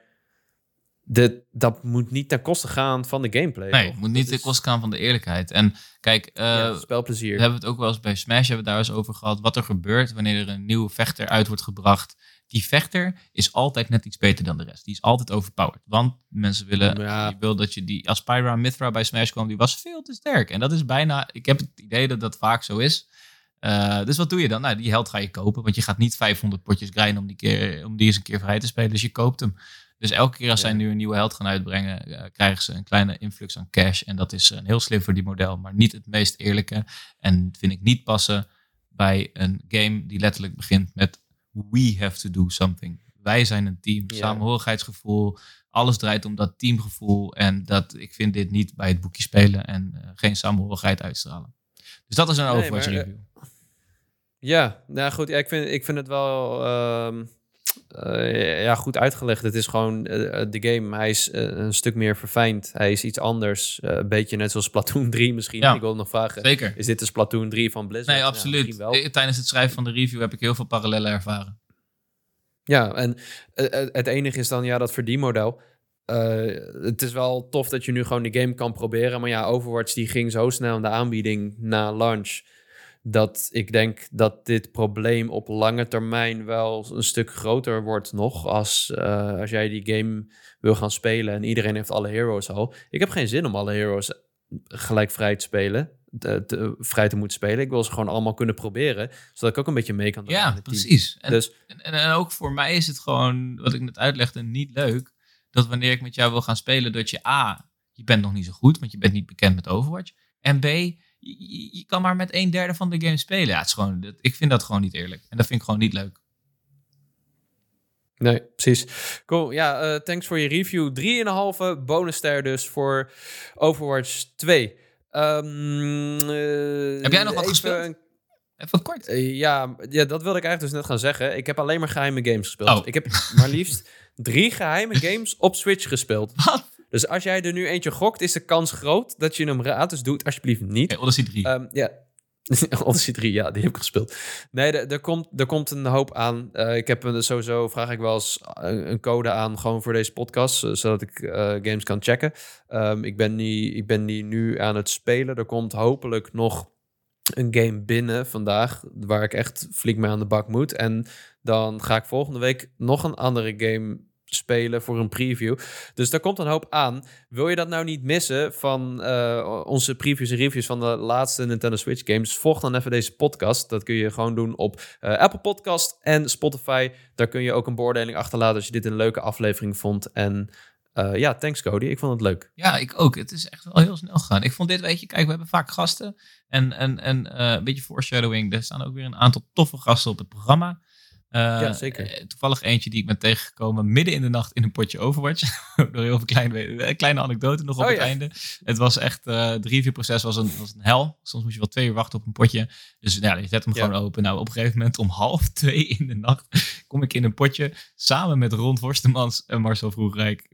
de, dat moet niet ten koste gaan van de gameplay. nee, toch? het moet niet Dat ten koste gaan van de eerlijkheid. En kijk, eh, ja, we spelplezier. hebben het ook wel eens bij Smash hebben we daar eens over gehad. Wat er gebeurt wanneer er een nieuwe vechter uit wordt gebracht. Die vechter is altijd net iets beter dan de rest. Die is altijd overpowered. Want mensen willen, Ja. je wil dat je die, als Pyra Mithra bij Smash kwam, die was veel te sterk. En dat is bijna, ik heb het idee dat dat vaak zo is. Eh, dus wat doe je dan? Nou, die held ga je kopen, want je gaat niet 500 potjes grinden om die, keer, om die eens een keer vrij te spelen. Dus je koopt hem. Dus elke keer als zij nu een nieuwe held gaan uitbrengen, eh, krijgen ze een kleine influx aan cash. En dat is eh, heel slim voor die model, maar niet het meest eerlijke. En vind ik niet passen bij een game die letterlijk begint met we have to do something. Wij zijn een team, Ja. samenhorigheidsgevoel. Alles draait om dat teamgevoel. En dat, ik vind dit niet bij het boekje spelen en eh, geen samenhorigheid uitstralen. Dus dat is een Nee, Overwatch maar, review. Ja, nou goed, ja, ik, vind, ik vind het wel ehm, eh, ja, goed uitgelegd. Het is gewoon eh, de game. Hij is eh, een stuk meer verfijnd. Hij is iets anders. Eh, een beetje net zoals Splatoon 3 misschien. Ja. Ik wil nog vragen. Zeker. Is dit de Splatoon 3 van Blizzard? Nee, absoluut. wel. Eh, Tijdens het schrijven van de review heb ik heel veel parallellen ervaren. Ja, en eh, eh, het enige is dan ja, dat verdienmodel. Eh het is wel tof dat je nu gewoon de game kan proberen. Maar ja, Overwatch die ging zo snel in de aanbieding na launch. Dat ik denk dat dit probleem op lange termijn wel een stuk groter wordt nog. Als, eh, als jij die game wil gaan spelen en iedereen heeft alle heroes al. Ik heb geen zin om alle heroes gelijk vrij te spelen. Te, te- vrij te moeten spelen. Ik wil ze gewoon allemaal kunnen proberen. Zodat ik ook een beetje mee kan doen. Ja, precies. En, Dus en, en ook voor mij is het gewoon, wat ik net uitlegde, niet leuk. Dat wanneer ik met jou wil gaan spelen, dat je A, je bent nog niet zo goed, want je bent niet bekend met Overwatch. En B, je, kan maar met een derde van de game spelen. Ja, het is gewoon, ik vind dat gewoon niet eerlijk. En dat vind ik gewoon niet leuk. Nee, precies. Cool. Ja, eh, thanks voor je review. 3,5 bonusster dus voor Overwatch 2. Ehm, eh, Heb jij nog wat gespeeld? een- Even kort. eh, ja, ja, dat wilde ik eigenlijk dus net gaan zeggen. Ik heb alleen maar geheime games gespeeld. Oh. Ik heb maar liefst drie geheime games op Switch gespeeld. Wat? Dus als jij er nu eentje gokt, is de kans groot dat je hem raadt. Dus doe het alsjeblieft niet. Oké, Odyssey 3. Ehm, ja. Odyssey 3, ja, die heb ik gespeeld. Nee, er, komt, er komt een hoop aan. Eh, ik heb een, sowieso, vraag ik wel eens een, een code aan, gewoon voor deze podcast, eh, zodat ik eh, games kan checken. Ehm, ik, ben die, ik ben die nu aan het spelen. Er komt hopelijk nog een game binnen vandaag, waar ik echt flink mee aan de bak moet. En dan ga ik volgende week nog een andere game spelen voor een preview. Dus daar komt een hoop aan. Wil je dat nou niet missen van eh, onze previews en reviews van de laatste Nintendo Switch games? Volg dan even deze podcast. Dat kun je gewoon doen op eh, Apple Podcast en Spotify. Daar kun je ook een beoordeling achterlaten als je dit een leuke aflevering vond. En eh, ja, thanks Cody. Ik vond het leuk. Ja, ik ook. Het is echt wel heel snel gegaan. Ik vond dit, weet je, kijk, we hebben vaak gasten. En, en, en een beetje foreshadowing. Er staan ook weer een aantal toffe gasten op het programma. Uh, ja, zeker. Toevallig eentje die ik ben tegengekomen midden in de nacht in een potje Overwatch. Door heel veel kleine, kleine anekdoten nog op Oh, het ja. einde. Het was echt, eh drie, vier proces was een, was een hel. Soms moest je wel twee uur wachten op een potje. Dus ja, je zet hem Ja. gewoon open. Nou, op een gegeven moment om half twee in de nacht kom ik in een potje samen met Ron Forstemans en Marcel Vroegrijk.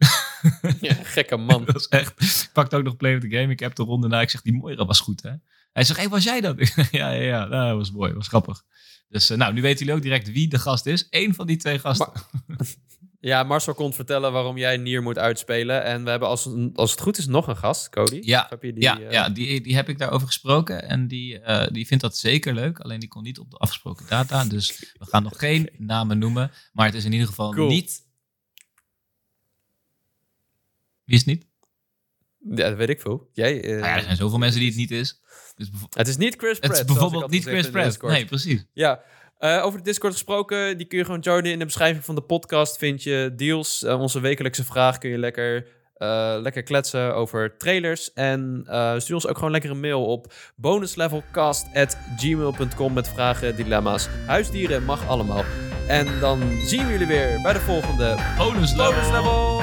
Ja, gekke man. Dat was echt. Ik pakte ook nog Play of the Game. Ik heb de ronde na. Ik zeg, die Moira was goed, hè? Hij zegt, hé, was jij dat? Ja, ja, ja. Nou, dat was mooi. Dat was grappig. Dus eh, nou, nu weten jullie ook direct wie de gast is. Eén van die twee gasten. Ja, Marcel kon vertellen waarom jij Nier moet uitspelen. En we hebben als, als het goed is nog een gast, Cody. Ja, heb je die, ja, eh, ja die, die heb ik daarover gesproken. En die, eh, die vindt dat zeker leuk. Alleen die kon niet op de afgesproken data. Dus we gaan nog geen namen noemen. Maar het is in ieder geval Cool. niet... Wie is het niet? Ja, dat weet ik veel. Jij, Nou ja, er zijn zoveel mensen die het niet is. Dus Het is niet Chris het Pratt. is zoals ik bijvoorbeeld niet Chris Pratt. Nee, precies. Ja, eh, over de Discord gesproken, die kun je gewoon joinen. In de beschrijving van de podcast vind je deals. Eh, onze wekelijkse vraag kun je lekker, eh, lekker kletsen over trailers. En stuur ons ook gewoon lekker een mail op bonuslevelcast.gmail.com met vragen, dilemma's. Huisdieren mag allemaal. En dan zien we jullie weer bij de volgende Bonus level. bonus level.